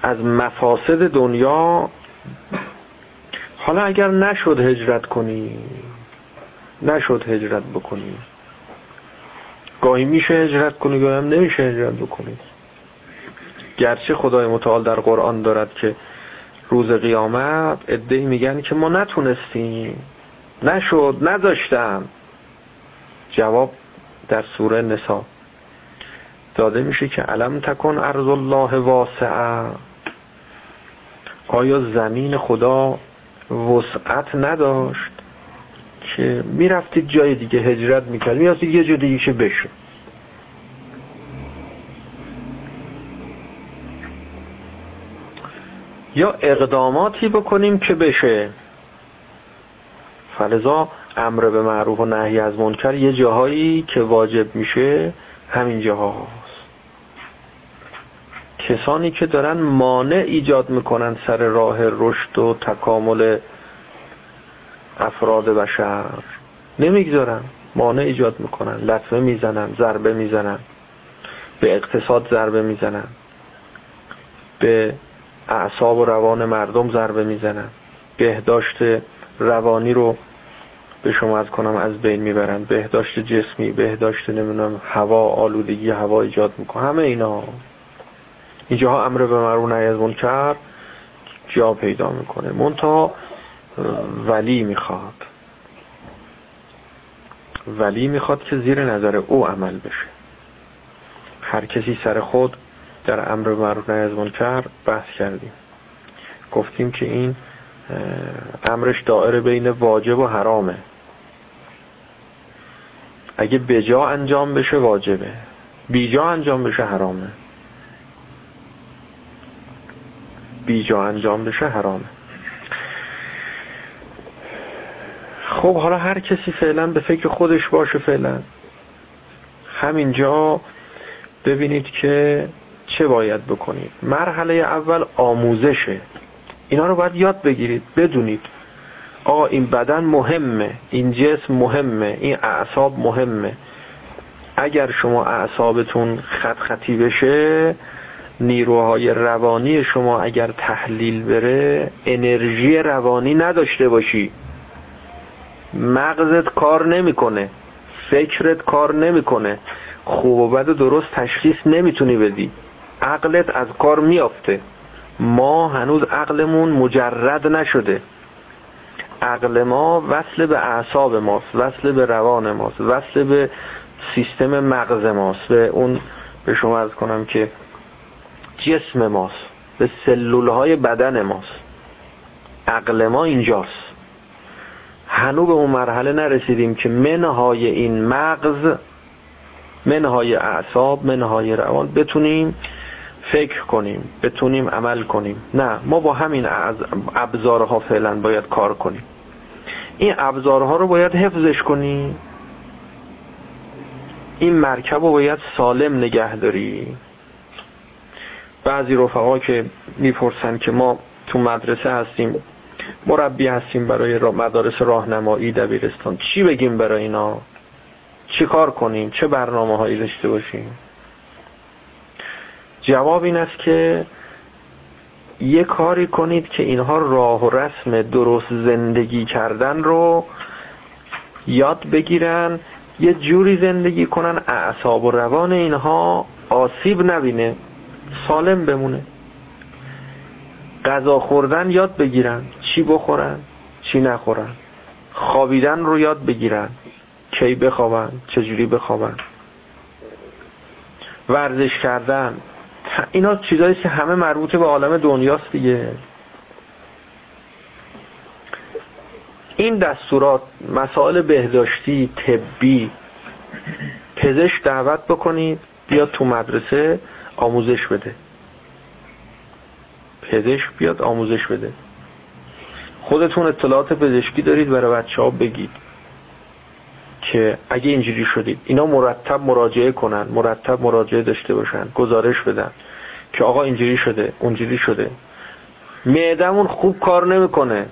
از مفاسد دنیا حالا اگر نشد هجرت کنی نشد هجرت بکنی. گاهی میشه هجرت کنی گاهی هم نمیشه هجرت بکنی. گرچه خدای متعال در قرآن دارد که روز قیامت ادهی میگن که ما نتونستیم. نشد نذاشتم. جواب در سوره نسا. داده میشه که علم تکن ارض الله واسعه. آیا زمین خدا وسعت نداشت که می‌رفتید جای دیگه هجرت می‌کرد می‌رفتید یه جای دیگه بشه یا اقداماتی بکنیم که بشه. فلزا امر به معروف و نهی از منکر یه جاهایی که واجب میشه همین جاهاست کسانی که دارن مانع ایجاد می‌کنن سر راه رشد و تکامل افراد بشر. نمی‌گذارن. مانع ایجاد می‌کنن. لطمه می‌زنن ضربه می‌زنن. به اقتصاد ضربه می‌زنن. به اعصاب و روان مردم ضربه می‌زنن. بهداشت روانی رو به شما از کنم از بین می‌برن. بهداشت جسمی بهداشت نمی‌دونم هوا آلودگی هوا ایجاد می‌کنه. همه اینا. اینجاها امر به معروف نهی از منکر جا پیدا می‌کنه. منتها ولی می‌خواد. ولی می‌خواد که زیر نظر او عمل بشه. هر کسی سر خود در امر معروف نهی از منکر بحث کردیم. گفتیم که این امرش دائره بین واجب و حرامه. اگه بجا انجام بشه واجبه. بیجا انجام بشه حرامه. بیجا انجام بشه حرامه. خب حالا هر کسی فعلا به فکر خودش باشه فعلا. همینجا ببینید که چه باید بکنید. مرحله اول آموزشه. اینا رو باید یاد بگیرید بدونید. آقا این بدن مهمه این جسم مهمه این اعصاب مهمه. اگر شما اعصابتون خط خطی بشه نیروهای روانی شما اگر تحلیل بره انرژی روانی نداشته باشی. مغزت کار نمی‌کنه فکرت کار نمی‌کنه. خوب و بد درست تشخیص نمی‌تونی بدی. عقلت از کار میافته ما هنوز عقلمون مجرد نشده. عقل ما وصل به اعصاب ماست وصل به روان ماست وصل به سیستم مغز ماست. به اون به شما از کنم که جسم ماست به سلول های بدن ماست. عقل ما اینجاست. هنو به اون مرحله نرسیدیم که منهای این مغز منهای اعصاب منهای روان بتونیم فکر کنیم بتونیم عمل کنیم. نه ما با همین ابزارها فعلا باید کار کنیم. این ابزارها رو باید حفظش کنیم. این مرکب رو باید سالم نگه داری بعضی رفقا که می‌پرسن که ما تو مدرسه هستیم مربی هستیم برای مدارس راهنمایی دبیرستان. چی بگیم برای اینا؟ چی کار کنیم؟ چه برنامه هایی داشته باشیم؟ جواب این است که یه کاری کنید که اینها راه و رسم درست زندگی کردن رو یاد بگیرن یه جوری زندگی کنن اعصاب و روان اینها آسیب نبینه. سالم بمونه. غذا خوردن یاد بگیرن. چی بخورن؟ چی نخورن؟ خوابیدن رو یاد بگیرن. کی بخوابن؟ چجوری بخوابن؟ ورزش کردن. اینا چیزایی که همه مربوط به عالم دنیاست دیگه. این دستورات مسائل بهداشتی طبی پزشک دعوت بکنید بیاد تو مدرسه. آموزش بده. پزشک بیاد آموزش بده. خودتون اطلاعات پزشکی دارید برای بچه ها بگید که اگه اینجوری شدید اینا مرتب مراجعه کنن مرتب مراجعه داشته باشن گزارش بدن که آقا اینجوری شده اونجوری شده. معدمون خوب کار نمی‌کنه.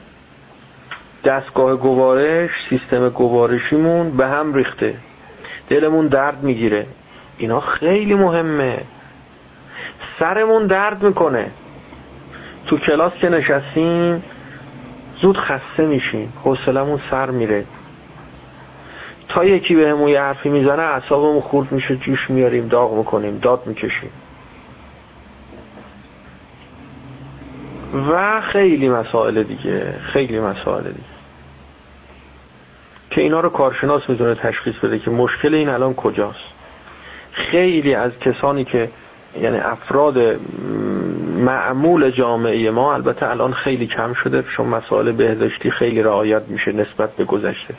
دستگاه گوارش سیستم گوارشیمون به هم ریخته. دلمون درد می‌گیره. اینا خیلی مهمه. سرمون درد می‌کنه. تو کلاس که نشستیم زود خسته میشیم حوصلمون سر میره. تا یکی به همون یه حرفی می‌زنه اعصابمون خورد میشه جوش میاریم داغ می‌کنیم داد می‌کشیم. و خیلی مسائل دیگه خیلی مسائل دیگه. که اینا رو کارشناس می‌تونه تشخیص بده که مشکل این الان کجاست. خیلی از کسانی که یعنی افراد معمول جامعه ما البته الان خیلی کم شده چون مسائل بهداشتی خیلی رعایت میشه نسبت به گذشته.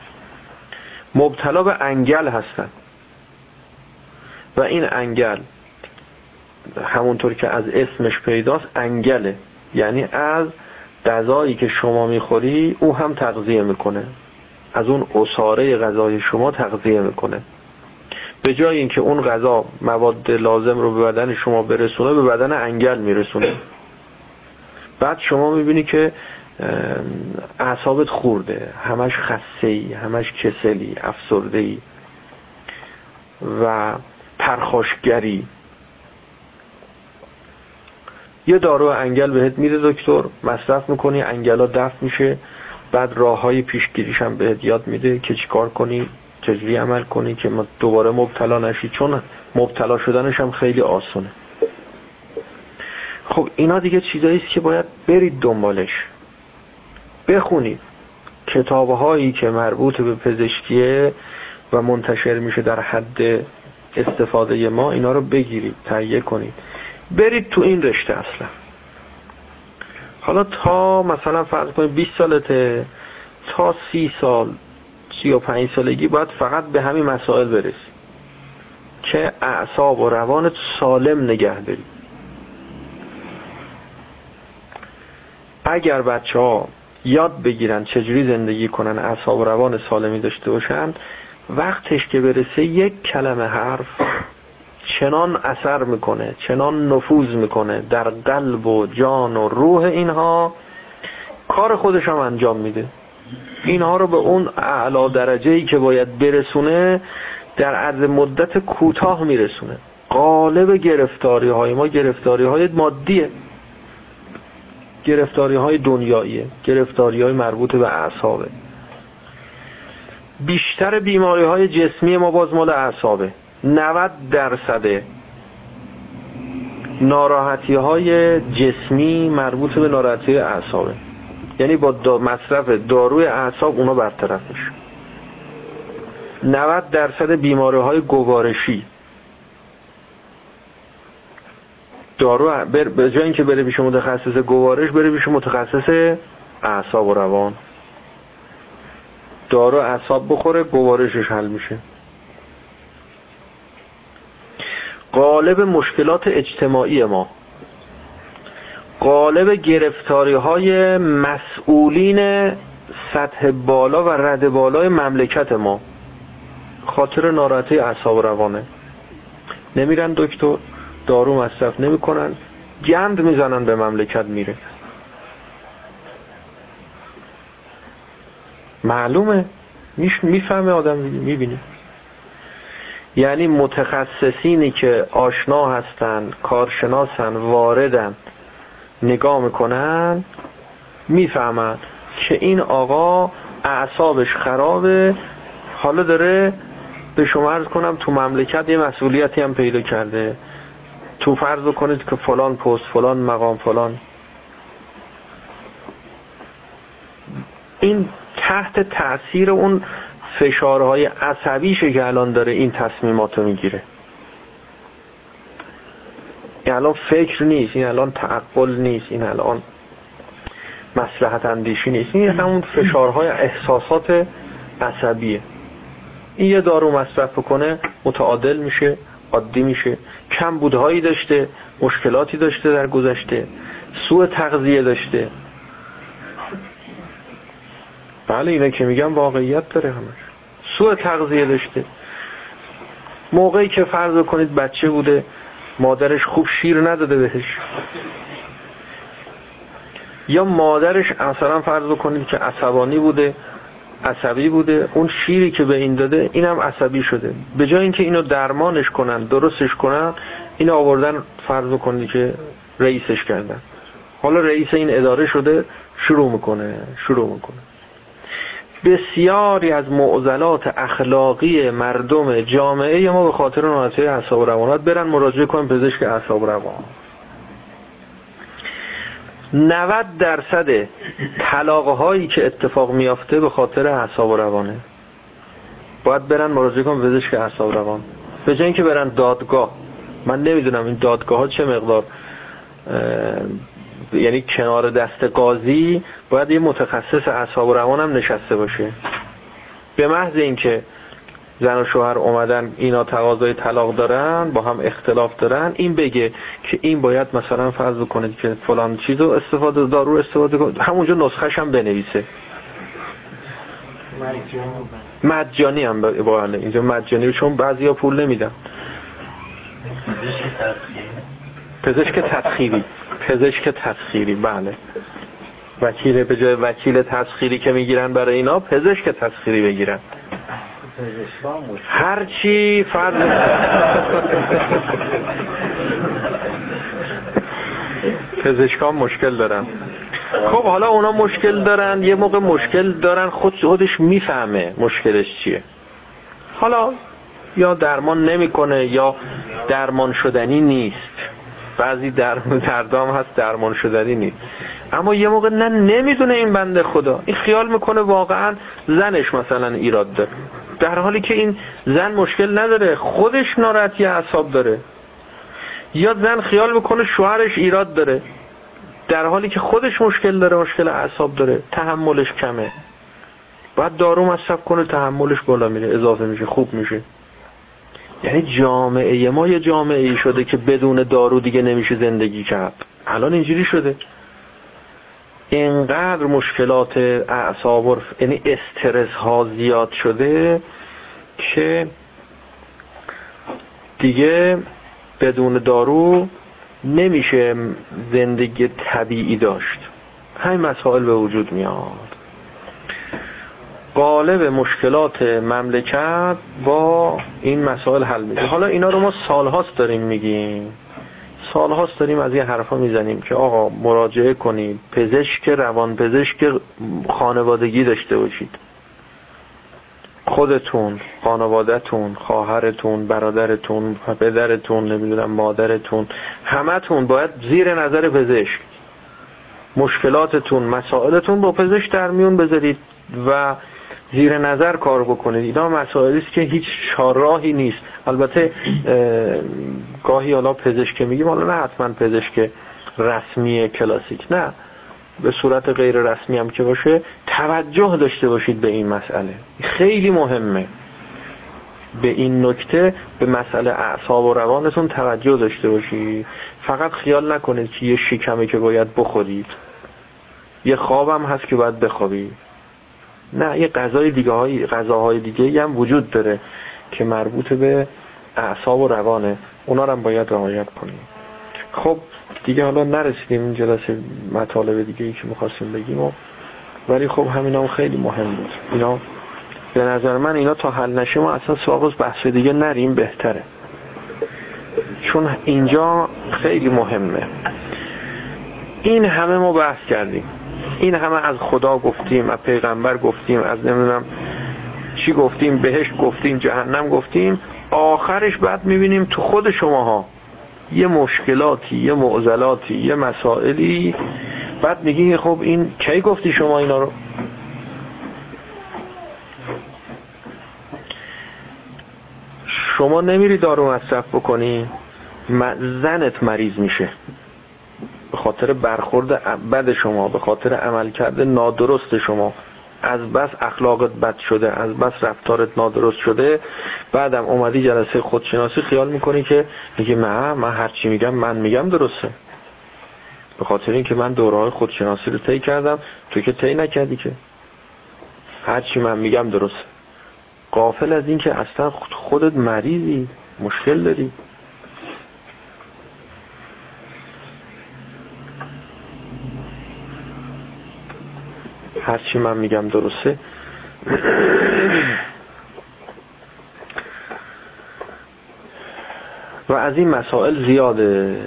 مبتلا به انگل هستن. و این انگل همونطور که از اسمش پیداست انگله. یعنی از غذایی که شما می‌خوری او هم تغذیه می‌کنه. از اون اصاره غذای شما تغذیه می‌کنه. به جای اینکه اون غذا مواد لازم رو به بدن شما برسونه به بدن انگل میرسونه. بعد شما می‌بینی که اعصابت خورده همش خسته ای همش کسلی افسرده ای و پرخاشگری. یه دارو انگل بهت میده دکتر مصرف می‌کنی انگلا دفع میشه بعد راه های پیشگیریش هم بهت یاد میده که چیکار کنی. چجوری عمل کنی که دوباره مبتلا نشی؟ چون مبتلا شدنش هم خیلی آسونه. خب اینا دیگه چیزایی که باید برید دنبالش. بخونید کتابهایی که مربوط به پزشکیه و منتشر میشه در حد استفاده ما اینا رو بگیرید تهیه کنید. برید تو این رشته اصلا. حالا تا مثلا فرض کنید 20 سالته تا 30 سال 35 سالگی باید فقط به همین مسائل برسی. که اعصاب و روان سالم نگه دارید اگر بچه ها یاد بگیرن چجوری زندگی کنن اعصاب و روان سالمی داشته باشن وقتش که برسه یک کلمه حرف چنان اثر می‌کنه چنان نفوذ می‌کنه در قلب و جان و روح اینها کار خودش هم انجام میده. اینها رو به اون اعلا درجه ای که باید برسونه در عرض مدت کوتاه میرسونه. قالب گرفتاری های ما گرفتاری های مادیه. گرفتاری های دنیاییه. گرفتاری های مربوط به اعصابه. بیشتر بیماری های جسمی ما باز مال اعصابه. 90 درصد ناراحتی های جسمی مربوط به ناراحتی اعصابه. یعنی با مصرف داروی اعصاب اونا برطرف میشه 90 درصد بیماری های گوارشی. دارو به جای اینکه بره پیش متخصص گوارش بره پیش متخصص اعصاب و روان. دارو اعصاب بخوره گوارشش حل میشه. قالب مشکلات اجتماعی ما. قالب گرفتاری های مسئولین سطح بالا و رد بالای مملکت ما. خاطر ناراحتی اعصاب روانه. نمیرن دکتر دارو مصرف نمی‌کنن. گند می‌زنن به مملکت میره. معلومه. می‌فهمه آدم می‌بینه. یعنی متخصصینی که آشنا هستن کارشناسن واردن نگاه می‌کنن می‌فهمن که این آقا اعصابش خرابه. حالا داره به شما عرض کنم تو مملکت یه مسئولیتی هم پیدا کرده. تو فرض کنید که فلان پست فلان مقام فلان. این تحت تاثیر اون فشارهای عصبیشه که الان داره این تصمیماتو می‌گیره. این الان فکر نیست این الان تعقل نیست این الان مسلحت اندیشی نیست. این همون فشارهای احساسات عصبیه. این یه دارو مصرف بکنه متعادل میشه عادی میشه. کم بودهایی داشته مشکلاتی داشته در گذشته. سوء تغذیه داشته. بله اینه که میگم واقعیت داره همش. سوء تغذیه داشته. موقعی که فرض کنید بچه بوده مادرش خوب شیر نداده بهش. یا مادرش مثلا فرض کنید که عصبانی بوده عصبی بوده اون شیری که به این داده اینم عصبی شده. به جای اینکه اینو درمانش کنن درستش کنن اینو آوردن فرض کنید که رئیسش کردن. حالا رئیس این اداره شده شروع می‌کنه شروع می‌کنه. بسیاری از معضلات اخلاقی مردم جامعه ما به خاطر ناراحتی اعصاب روانات برن مراجعه کنن پزشک اعصاب روان. 90 درصد طلاق هایی که اتفاق میافته به خاطر اعصاب روانه. باید برن مراجعه کن پزشک اعصاب روان. به جای اینکه برن دادگاه. من نمی‌دونم این دادگاه ها چه مقدار یعنی کنار دست قاضی باید یه متخصص اعصاب و روان هم نشسته باشه. به محض اینکه زن و شوهر اومدن اینا تقاضای طلاق دارن با هم اختلاف دارن این بگه که این باید مثلا فرض کنید که فلان چیزو استفاده دارو استفاده کنید همونجا نسخش هم بنویسه. مجانی هم با اینجا مجانی چون بعضی ها پول نمیدن. پزشک تسخیری پزشک تسخیری بله. وکیل به جای وکیل تسخیری که می‌گیرن برای اینا پزشک تسخیری بگیرن. هرچی فرض پزشکان مشکل دارن. خب حالا اونا مشکل دارن یه موقع مشکل دارن خود خودش می‌فهمه مشکلش چیه. حالا یا درمان نمی‌کنه یا درمان شدنی نیست. بعضی در دردام هست درمان شدنی نیست. اما یه موقع نه نمی‌دونه این بنده خدا. این خیال می‌کنه واقعا زنش مثلا ایراد داره. در حالی که این زن مشکل نداره خودش ناراحتی اعصاب داره. یا زن خیال می‌کنه شوهرش ایراد داره. در حالی که خودش مشکل داره مشکل اعصاب داره. تحملش کمه. بعد دارو مصرف کنه تحملش بالا میره. اضافه میشه خوب میشه. یعنی جامعه ما یه جامعه ای شده که بدون دارو دیگه نمیشه زندگی کرد. الان اینجوری شده. اینقدر مشکلات اعصاب یعنی استرس ها زیاد شده که دیگه بدون دارو نمیشه زندگی طبیعی داشت. همین مسائل به وجود میاد. قالب مشکلات مملکت با این مسائل حل میشه. حالا اینا رو ما سالهاست داریم میگیم. سالهاست داریم از این حرفا می‌زنیم که آقا مراجعه کنید پزشک روان پزشک خانوادگی داشته باشید. خودتون خانوادهتون خواهرتون برادرتون پدرتون نمی‌دونم مادرتون همتون باید زیر نظر پزشک. مشکلاتتون مسائلتون با پزشک در میون بذارید و زیر نظر کار بکنید. اینا مسائلی است که هیچ راهی نیست. البته گاهی حالا پزشک میگیم حالا نه حتما پزشک رسمی کلاسیک. نه. به صورت غیر رسمی هم که باشه توجه داشته باشید به این مسئله. خیلی مهمه. به این نکته به مسئله اعصاب و روانتون توجه داشته باشید. فقط خیال نکنید که یه شکمه که باید بخورید. یه خوابم هست که باید بخوابید. نه یه غذای دیگه های غذاهای دیگه هم وجود داره که مربوط به اعصاب و روانه. اونا رو هم باید رعایت کنیم. خب دیگه حالا نرسیدیم این جلسه مطالب دیگه ای که می‌خواستیم بگیم و ولی خب همین هم خیلی مهم بود. اینا به نظر من اینا تا حل نشه ما اصلا سراغ بحث دیگه نریم بهتره. چون اینجا خیلی مهمه. این همه ما بحث کردیم. این همه از خدا گفتیم از پیغمبر گفتیم از نمی‌دونم چی گفتیم بهشت گفتیم جهنم گفتیم. آخرش بعد می‌بینیم تو خود شماها یه مشکلاتی یه معضلاتی یه مسائلی. بعد میگی خب این کی گفتی شما اینا رو؟ شما نمیری دارو مصرف بکنی زنت مریض میشه. به خاطر برخورد بد شما به خاطر عملکرد نادرست شما. از بس اخلاقت بد شده از بس رفتارت نادرست شده. بعدم اومدی جلسه خودشناسی خیال می‌کنی که میگه نه من هرچی میگم من میگم درسته. به خاطر اینکه من دوره خودشناسی رو طی کردم تو که طی نکردی که. هرچی من میگم درسته. قافل از اینکه اصلا خودت مریضی مشکل داری. هرچی من میگم درسته. و از این مسائل زیاده.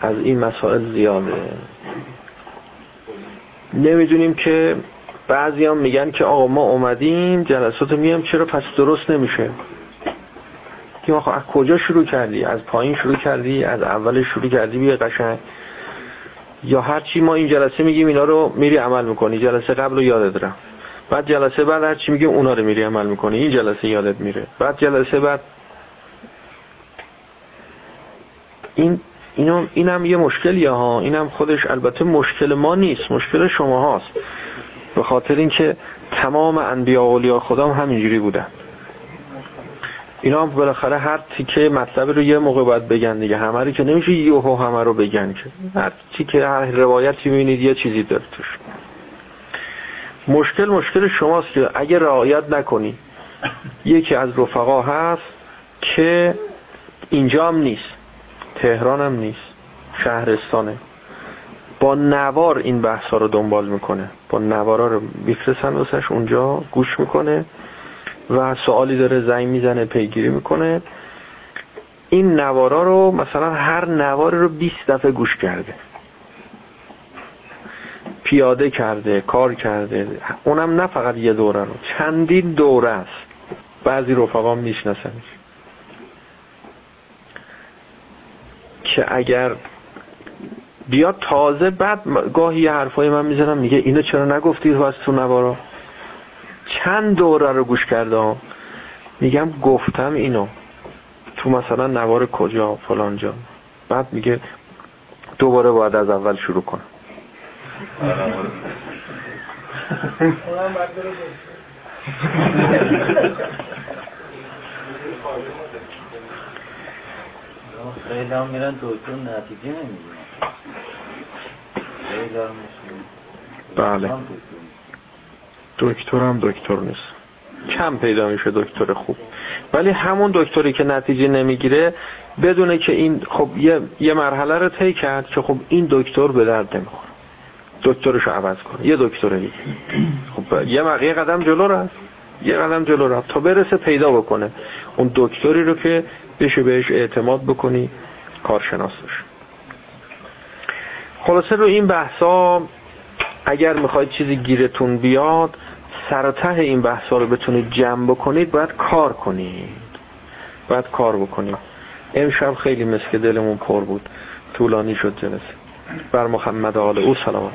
از این مسائل زیاده. نمی‌دونیم که بعضی هم میگن که آقا ما اومدیم جلسات میام چرا پس درست نمیشه؟ که آقا از کجا شروع کردی؟ از پایین شروع کردی؟ از اول شروع کردی؟ بیا قشنگ. یا هر چی ما این جلسه میگیم اینا رو میری عمل می‌کنی. جلسه قبل رو یادت رفت. بعد جلسه بعد هر چی میگیم اونا رو میری عمل می‌کنی. این جلسه یادت میره. بعد جلسه بعد این اینم اینم یه مشکلیه ها. اینم خودش البته مشکل ما نیست. مشکل شما هاست. به خاطر اینکه تمام انبیا و اولیا خدا هم همینجوری بودن. اینا هم بالاخره هر تیکه مطلب رو یه موقع باید بگن دیگه. همه رو که نمیشه یهو همه رو بگن که. هر تیکه هر روایتی می‌بینید یه چیزی داره توش. مشکل مشکل شماست که اگه رعایت نکنی یکی از رفقا هست که اینجا هم نیست. تهران هم نیست. شهرستانه. با نوار این بحثا رو دنبال می‌کنه. با نوارا رو میفرستن واسش اونجا گوش می‌کنه. و سوالی داره زنگ می‌زنه پیگیری می‌کنه. این نوارا رو مثلا هر نوار رو 20 دفعه گوش کرده. پیاده کرده کار کرده. اونم نه فقط یه دوره رو چندین دوره است. بعضی رفقام میشناسنش. که اگر بیاد تازه بعد گاهی یه حرفای من می‌زنم میگه اینو چرا نگفتید واسه تو نوارا؟ چند دوره رو گوش کرده میگم گفتم اینو. تو مثلا نوار کجا فلان جا. بعد میگه دوباره باید از اول شروع کنم. خیلی هم میرن دکتر نتیجه نمی‌گیرن. بله. دکترم دکتر نیست. کم پیدا میشه دکتر خوب. ولی همون دکتری که نتیجه نمی‌گیره بدونه که این خب یه, یه مرحله رو طی کرد که خب این دکتر به درد نمی‌خوره. دکترشو عوض کنه یه دکتر دیگه. خب یه یه قدم جلو رفت. یه قدم جلو رفت تا برسه پیدا بکنه. اون دکتری رو که بشه بهش اعتماد بکنی کارشناسش. خلاصه رو این بحثا اگر می‌خواید چیزی گیرتون بیاد سرته این بحثا رو بتونید جمع بکنید باید کار کنید. باید کار بکنید. امشب خیلی مسک دلمون پر بود. طولانی شد جلسه. بر محمد آل او سلام.